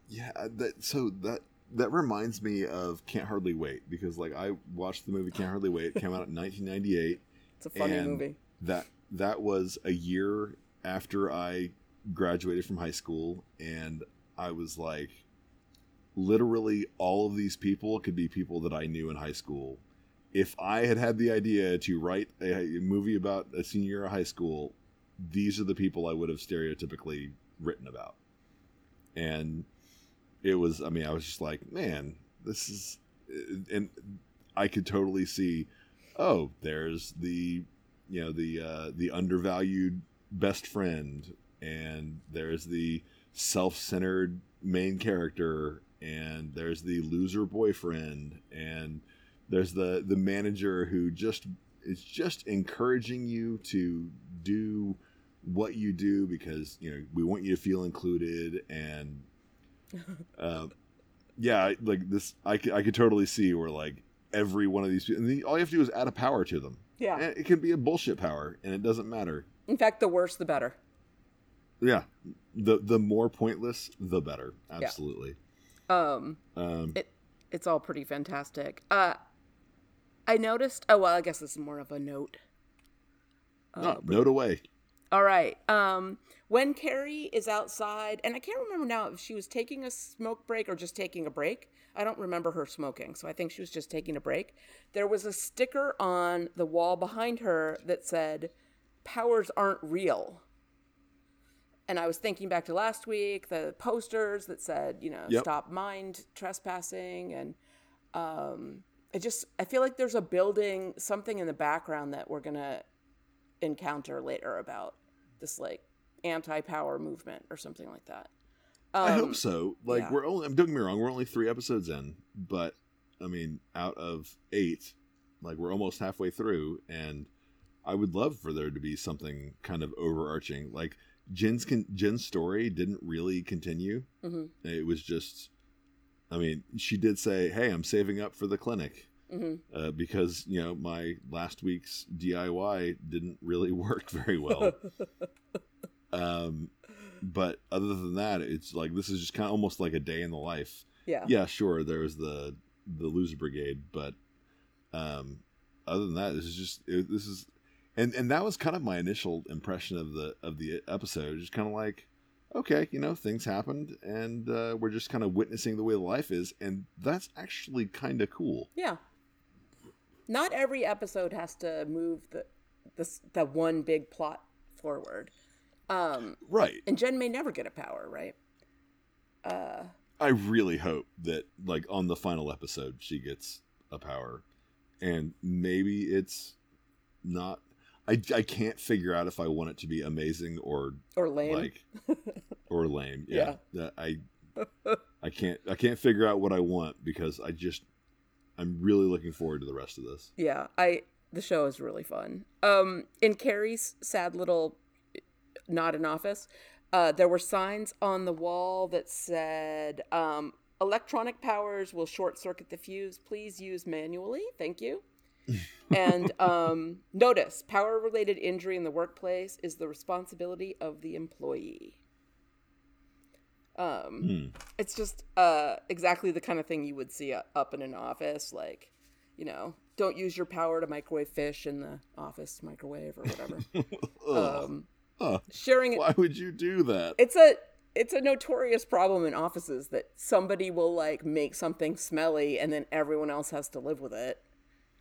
Yeah, uh, that so that that reminds me of Can't Hardly Wait because like I watched the movie Can't Hardly Wait. It came out in 1998. It's a funny movie. That that was a year after I graduated from high school, and I was like, literally all of these people could be people that I knew in high school. If I had had the idea to write a, a movie about a senior year of high school, these are the people I would have stereotypically written about. And it was, I mean, I was just like, man, this is, and I could totally see, oh, there's the, you know, the, uh, the undervalued best friend, and there's the self centered main character, and there's the loser boyfriend, and there's the the manager who just is just encouraging you to do what you do because you know we want you to feel included and <laughs> uh, yeah like this I could, I could totally see where like every one of these people and all you have to do is add a power to them Yeah. and it can be a bullshit power and it doesn't matter In fact, the worse the better. yeah the the more pointless the better absolutely Um, um it it's all pretty fantastic. Uh, I noticed. Oh well, I guess this is more of a note. no, note away All right. Um, when Carrie is outside, and I can't remember now if she was taking a smoke break or just taking a break. I don't remember her smoking, so I think she was just taking a break. There was a sticker on the wall behind her that said, "Powers aren't real." And I was thinking back to last week, the posters that said, you know, Yep. stop mind trespassing, and um, it just I feel like there's a building, something in the background that we're gonna encounter later about this like anti-power movement or something like that. I Um, hope so. Like yeah. we're only I'm don't me wrong, we're only three episodes in, but I mean, out of eight, like we're almost halfway through, and I would love for there to be something kind of overarching. Like Jen's con- Jen's story didn't really continue. Mhm. It was just, I mean, she did say, "Hey, I'm saving up for the clinic." Mhm. Uh, because you know my last week's DIY didn't really <laughs> work very well. <laughs> um, but other than that, it's like this is just kind of almost like a day in the life. Yeah. Yeah, sure, there was the the loser brigade, but um, other than that, this is just it, this is, and and that was kind of my initial impression of the of the episode. Just kind of like, okay, you know, things happened, and uh, we're just kind of witnessing the way life is, and that's actually kind of cool. Yeah. Not every episode has to move the this the one big plot forward. Um Right. and Jen may never get a power, right? I really hope that like on the final episode she gets a power, and maybe it's not. I, I can't figure out if I want it to be amazing or Or lame. like <laughs> or lame. Yeah, Yeah. That I I can't I can't figure out what I want because I just I'm really looking forward to the rest of this. Yeah, I the show is really fun. Um, in Carrie's sad little not in office, uh, there were signs on the wall that said, um, "Electronic powers will short circuit the fuse. Please use manually. Thank you." <laughs> and um, notice: power-related injury in the workplace is the responsibility of the employee. Um, Hmm. it's just uh, exactly the kind of thing you would see up in an office, like you know, don't use your power to microwave fish in the office microwave or whatever. <laughs> Um, Ugh. sharing it, Why would you do that? it's a it's a notorious problem in offices that somebody will like make something smelly and then everyone else has to live with it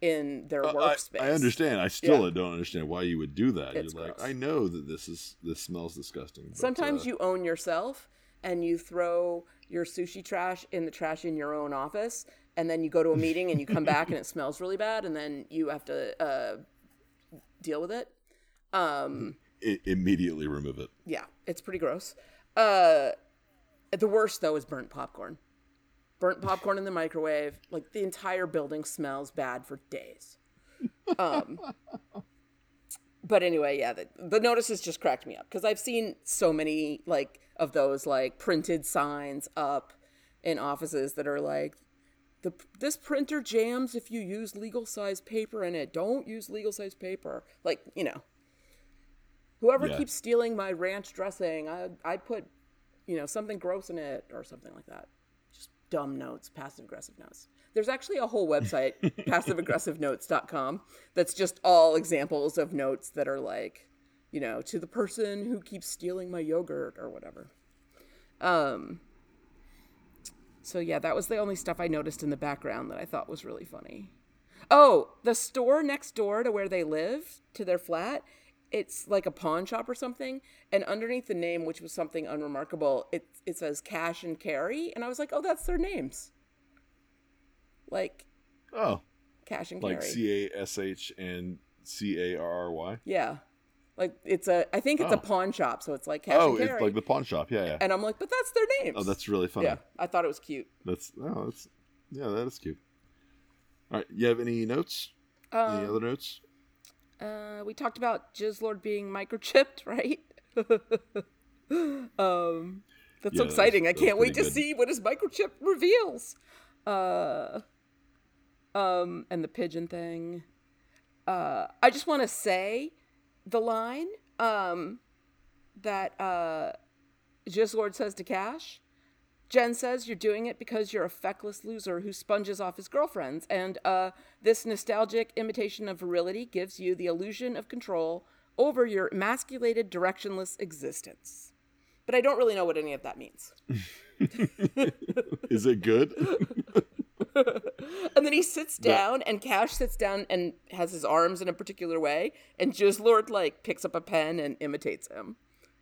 in their Uh, workspace. I, understand. I still Yeah. don't understand why you would do that. It's You're like, gross. I know that this is this smells disgusting. but, Sometimes uh, you own yourself and you throw your sushi trash in the trash in your own office, and then you go to a meeting and you come back and it <laughs> smells really bad, and then you have to uh, deal with it. Um, i- immediately remove it. yeah, it's pretty gross. Uh, the worst though is burnt popcorn. Burnt popcorn in the microwave, like the entire building smells bad for days. Um, <laughs> but anyway, yeah, the, the notices just cracked me up because I've seen so many like of those like printed signs up in offices that are like the this printer jams if you use legal size paper in it. Don't use legal size paper. Like you know, whoever Yeah. keeps stealing my ranch dressing, I I put you know something gross in it or something like that. Dumb notes, passive aggressive notes. There's actually a whole website, <laughs> passiveaggressivenotes.com, that's just all examples of notes that are like, you know, to the person who keeps stealing my yogurt or whatever. Um so yeah, that was the only stuff I noticed in the background that I thought was really funny. Oh, the store next door to where they live, to their flat, it's like a pawn shop or something. And underneath the name, which was something unremarkable, it it says Cash and Carry, and I was like, oh, that's their names. Like Oh, Cash and like Carry. C A S H and C A R R Y. yeah, like it's a. I think it's a Oh. pawn shop, so it's like Cash Oh, and it's Carry. like the pawn shop. Yeah, yeah. and I'm like, but that's their names. Oh, that's really funny. yeah. I thought it was cute. That's oh, that's yeah, that is cute. All right, you have any notes? any um, other notes? Uh, we talked about Jizzlord being microchipped, <laughs> right? um, that's Yeah, so exciting! I can't wait to good. see what his microchip reveals. Uh, um, and the pigeon thing. Uh, I just want to say the line um, that uh, Jizzlord says to Kash. Jen says you're doing it because you're a feckless loser who sponges off his girlfriends, and uh, this nostalgic imitation of virility gives you the illusion of control over your emasculated, directionless existence. But I don't really know what any of that means. Is it good? <laughs> And then he sits down, and Kash sits down and has his arms in a particular way, and Jizzlord like picks up a pen and imitates him.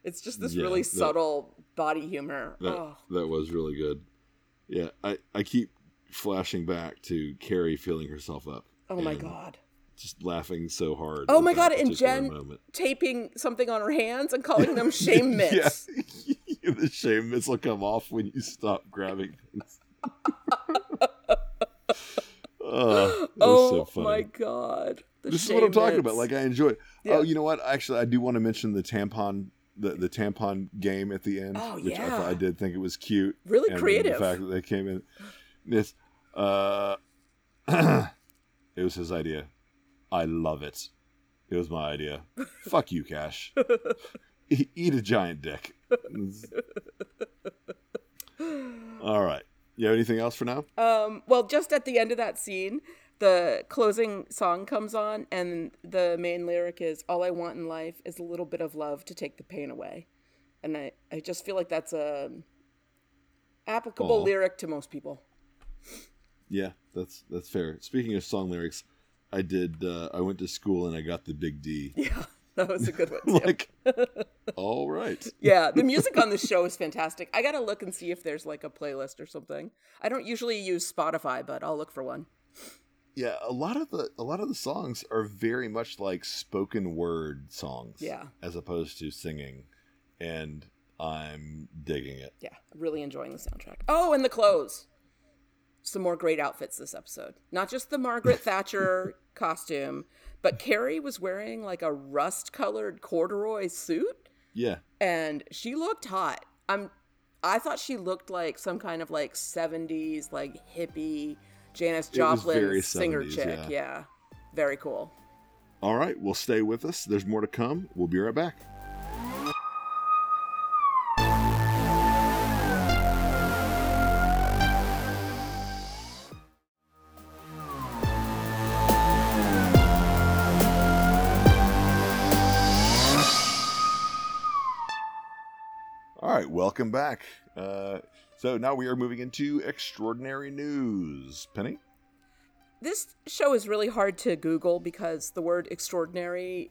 It's just this Yeah, really that- subtle body humor. That oh, that was really good. Yeah, I I keep flashing back to Carrie feeling herself up. oh my god. just laughing so hard. Oh my god! And Jen moment. taping something on her hands and <laughs> calling them shame mitts. <laughs> Yeah. the shame mitts will come off when you stop grabbing things. <laughs> Ah, oh, that oh so funny. my god! The this is what I'm talking about. Like I enjoy. Oh, yeah. Oh, you know what? Actually, I do want to mention the tampon, the the tampon game at the end, Oh, which I, thought, I did think it was cute. Really and creative. The fact that they came in, this, uh, <clears throat> it was his idea. I love it. It was my idea. <laughs> Fuck you, Kash. E- Eat a giant dick. <laughs> All right. You have anything else for now? Um, well, just at the end of that scene, the closing song comes on, and the main lyric is "All I want in life is a little bit of love to take the pain away," and I, I just feel like that's a applicable Aw. lyric to most people. Yeah, that's that's fair. Speaking of song lyrics, I did. Uh, I went to school and I got the big D. <laughs> Yeah, that was a good one. <laughs> Like, all right. yeah, the <laughs> music on this show is fantastic. I gotta look and see if there's like a playlist or something. I don't usually use Spotify, but I'll look for one. Yeah, a lot of the a lot of the songs are very much like spoken word songs. Yeah. as opposed to singing, and I'm digging it. Yeah, really enjoying the soundtrack. Oh, and the clothes. Some more great outfits this episode. Not just the Margaret <laughs> Thatcher costume, but Carrie was wearing like a rust colored corduroy suit Yeah, and she looked hot. I'm I thought she looked like some kind of like 70s like hippie Janis Joplin singer 70s, chick. yeah. yeah. Very cool. All right, well, stay with us. There's more to come. We'll be right back. All right, welcome back. Uh, so now we are moving into extraordinary news. Penny? This show is really hard to Google because the word extraordinary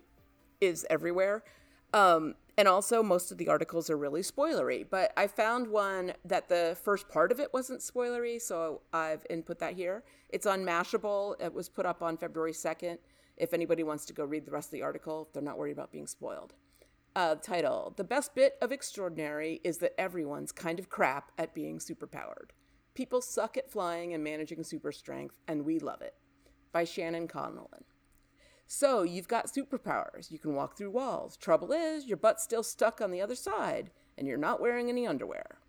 is everywhere. Um, and also, most of the articles are really spoilery. But I found one that the first part of it wasn't spoilery, so I've input that here. It's on Mashable. It was put up on February 2nd. If anybody wants to go read the rest of the article, they're not worried about being spoiled. Uh, title The best bit of Extraordinary is that everyone's kind of crap at being superpowered. People suck at flying and managing super strength, and we love it. By Shannon Connellan. So, you've got superpowers. You can walk through walls. Trouble is, your butt's still stuck on the other side, and you're not wearing any underwear.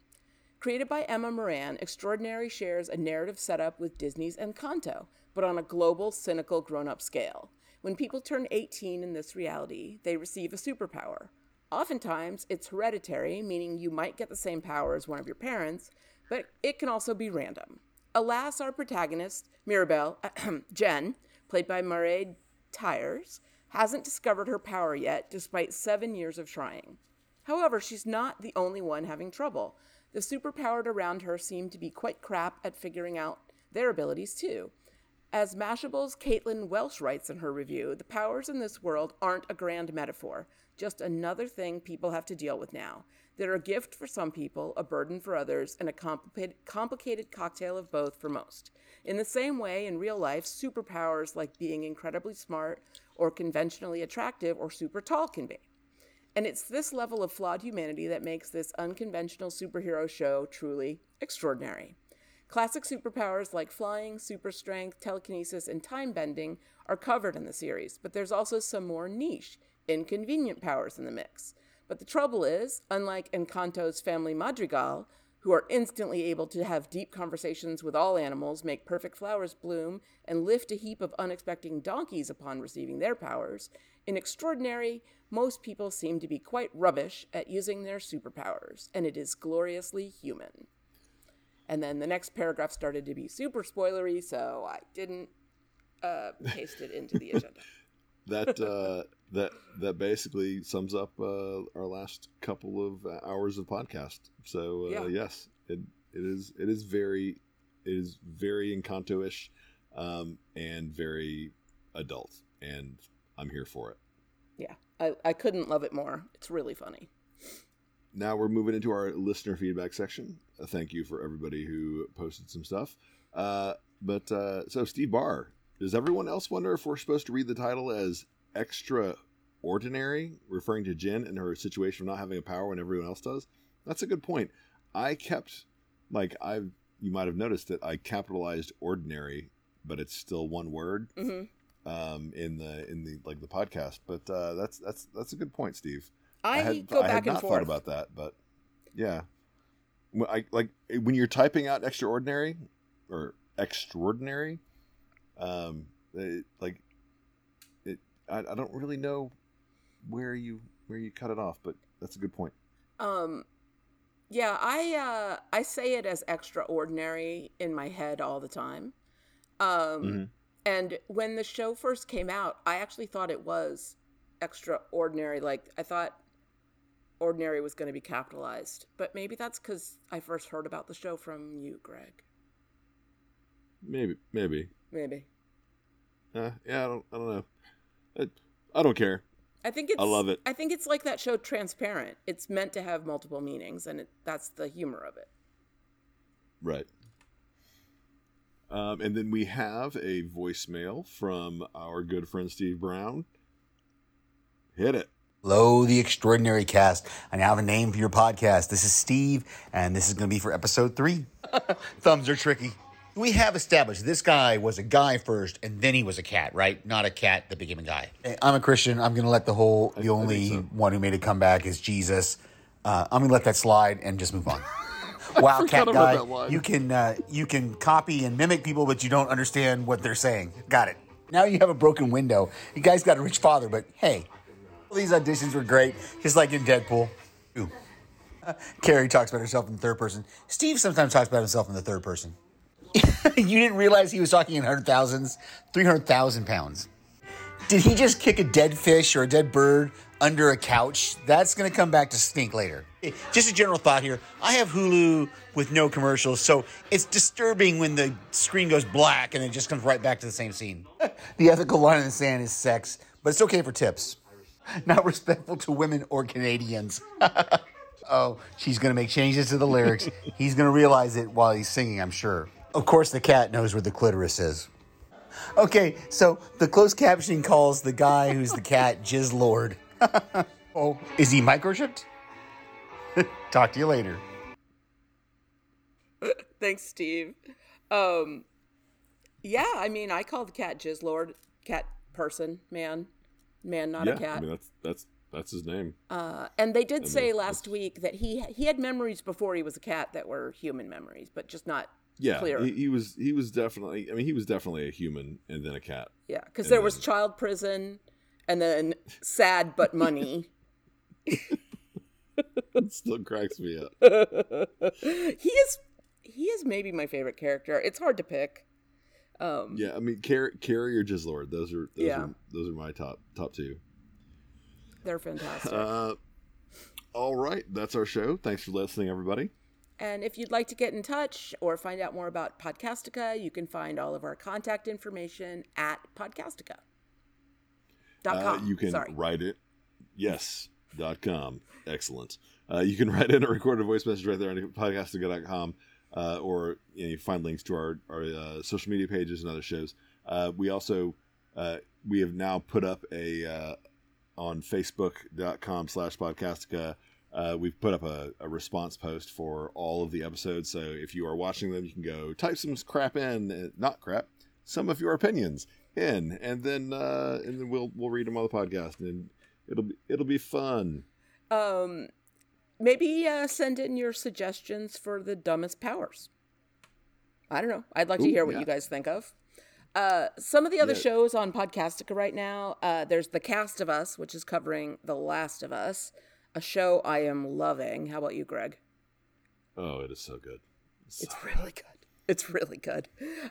Created by Emma Moran, Extraordinary shares a narrative setup with Disney's Encanto, but on a global, cynical, grown up scale. When people turn 18 in this reality, they receive a superpower. Oftentimes, it's hereditary, meaning you might get the same power as one of your parents, but it can also be random. Alas, our protagonist, Mirabel, <clears throat> Jen, played by Mairead Tyers, hasn't discovered her power yet, despite seven years of trying. However, she's not the only one having trouble. The superpowered around her seem to be quite crap at figuring out their abilities too. As Mashable's Caitlin Welsh writes in her review, the powers in this world aren't a grand metaphor, just another thing people have to deal with now. They're a gift for some people, a burden for others, and a complicated, complicated cocktail of both for most. In the same way, in real life, superpowers like being incredibly smart or conventionally attractive or super tall can be. And it's this level of flawed humanity that makes this unconventional superhero show truly extraordinary. Classic superpowers like flying, super strength, telekinesis, and time bending are covered in the series, but there's also some more niche, inconvenient powers in the mix. But the trouble is, unlike Encanto's family Madrigal, who are instantly able to have deep conversations with all animals, make perfect flowers bloom, and lift a heap of unexpected donkeys upon receiving their powers, in Extraordinary, most people seem to be quite rubbish at using their superpowers, and it is gloriously human. And then the next paragraph started to be super spoilery, so I didn't uh, paste it into the agenda. <laughs> that uh, that that basically sums up uh, our last couple of hours of podcast. So uh, Yeah. yes, it it is it is very it is very Encanto-ish um, and very adult, and I'm here for it. Yeah, I, I couldn't love it more. It's really funny. Now we're moving into our listener feedback section. Thank you for everybody who posted some stuff. Uh, but uh, so Steve Barr does everyone else wonder if we're supposed to read the title as extraordinary, referring to Jen and her situation of not having a power when everyone else does? That's a good point. I kept like I you might have noticed that I capitalized ordinary, but it's still one word Mm-hmm. um, in the in the like the podcast. But uh, that's that's that's a good point, Steve. I, had, go I back and not forth. thought about that, but yeah, I like when you're typing out extraordinary or extraordinary, um, it, like it. I, I don't really know where you where you cut it off, but that's a good point. Um, yeah, I uh, I say it as extraordinary in my head all the time. Um, Mhm. and when the show first came out, I actually thought it was extraordinary. Like I thought ordinary was going to be capitalized, but maybe that's because I first heard about the show from you, Greg. Maybe maybe. Maybe. Uh, yeah, I don't I don't know. I, I don't care. I think it's. I love it. I think it's like that show, Transparent. It's meant to have multiple meanings, and it, that's the humor of it. Right. Um, and then we have a voicemail from our good friend Steve Brown. Hit it. Hello, the extraordinary cast. I now have a name for your podcast. This is Steve, and this is going to be for episode three. <laughs> Thumbs are tricky. We have established this guy was a guy first, and then he was a cat, right? Not a cat that became a guy. I'm a Christian. I'm going to let the whole, the only so. one who made a comeback is Jesus. Uh, I'm going to let that slide and just move on. <laughs> wow, cat guy, you can uh, you can copy and mimic people, but you don't understand what they're saying. Got it. Now you have a broken window. You guys got a rich father, but hey, these auditions were great, just like in Deadpool. Ooh. Carrie talks about herself in the third person. Steve sometimes talks about himself in the third person. <laughs> you didn't realize he was talking in hundred thousands, three hundred thousand pounds. Did he just kick a dead fish or a dead bird under a couch? That's going to come back to stink later. Eh, just a general thought here. I have Hulu with no commercials, so it's disturbing when the screen goes black and it just comes right back to the same scene. <laughs> the ethical line in the sand is sex, but it's okay for tips. <laughs> Not respectful to women or Canadians. <laughs> oh, she's going to make changes to the lyrics. He's going to realize it while he's singing, I'm sure. Of course, the cat knows where the clitoris is. Okay, so the closed captioning calls the guy who's the cat <laughs> Jizzlord. oh, is he microchipped? Talk to you later. Thanks, Steve. Um, yeah, I mean, I call the cat Jizzlord, cat person, man, man, not yeah, a cat. I mean that's that's that's his name. Uh, and they did say last week that he he had memories before he was a cat that were human memories, but just not yeah, clear. he, he was he was definitely. I mean, he was definitely a human and then a cat. yeah, because there was child prison, and then sad but <laughs> money. It still cracks me up. <laughs> he is he is maybe my favorite character. It's hard to pick. Um, Yeah, I mean, Car- Carrie or Jizzlord. Those are those Yeah. are those are my top top two. They're fantastic. Uh, all right, that's our show. Thanks for listening, everybody. And if you'd like to get in touch or find out more about Podcastica, you can find all of our contact information at podcastica. Dot Uh, com. you can Sorry. write it. Yes. Dot com. Excellent. Uh, you can <laughs> write in a recorded voice message right there on podcastica.com uh, or you, know, you find links to our, our uh, social media pages and other shows. Uh, we also uh, we have now put up a uh, on facebook.com slash podcastica uh, we've put up a, a response post for all of the episodes so if you are watching them you can go type some crap in not crap some of your opinions in and then and then we'll we'll read them on the podcast and it'll be it'll be fun um, maybe uh, send in your suggestions for the dumbest powers. I don't know. I'd like to hear what yeah. you guys think of. Uh, some of the other Yeah. shows on Podcastica right now, uh, there's The Cast of Us, which is covering The Last of Us, a show I am loving. How about you, Greg? oh it is so good So- It's really good. It's really good.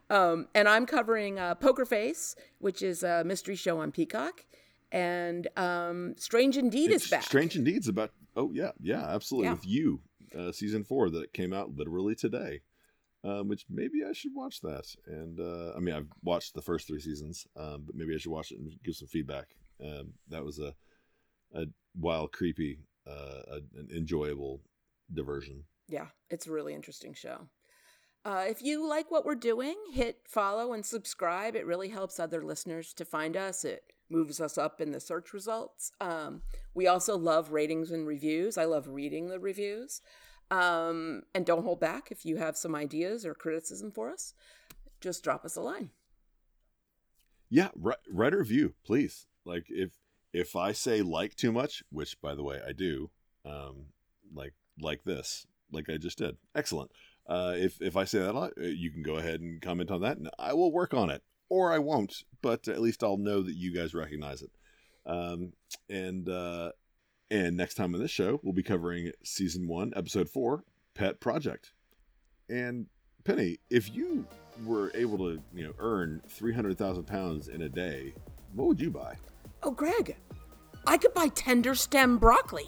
Um, and I'm covering uh, Poker Face, which is a mystery show on Peacock, and um, Strange Indeed It's is back. Strange Indeed's about. Oh yeah, yeah, absolutely. Yeah. With you, uh, season four that came out literally today, um, which maybe I should watch that. And uh, I mean, I've watched the first three seasons, um, but maybe I should watch it and give some feedback. Um, that was a a wild, creepy, uh, a, an enjoyable diversion. Yeah, it's a really interesting show. Uh, if you like what we're doing, hit follow and subscribe. It really helps other listeners to find us. It moves us up in the search results. Um, we also love ratings and reviews. I love reading the reviews. Um, and don't hold back if you have some ideas or criticism for us. Just drop us a line. Yeah, write, write a review, please. Like if if I say like too much, which by the way I do, um, like like this, like I just did, excellent. Uh, if if I say that a lot, uh, you can go ahead and comment on that, and I will work on it, or I won't. But at least I'll know that you guys recognize it. Um, and uh, and next time on this show, we'll be covering season one, episode four, Pet Project. And Penny, if you were able to, you know, earn three hundred thousand pounds in a day, what would you buy? Oh, Greg, I could buy tender stem broccoli.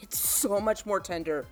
It's so much more tender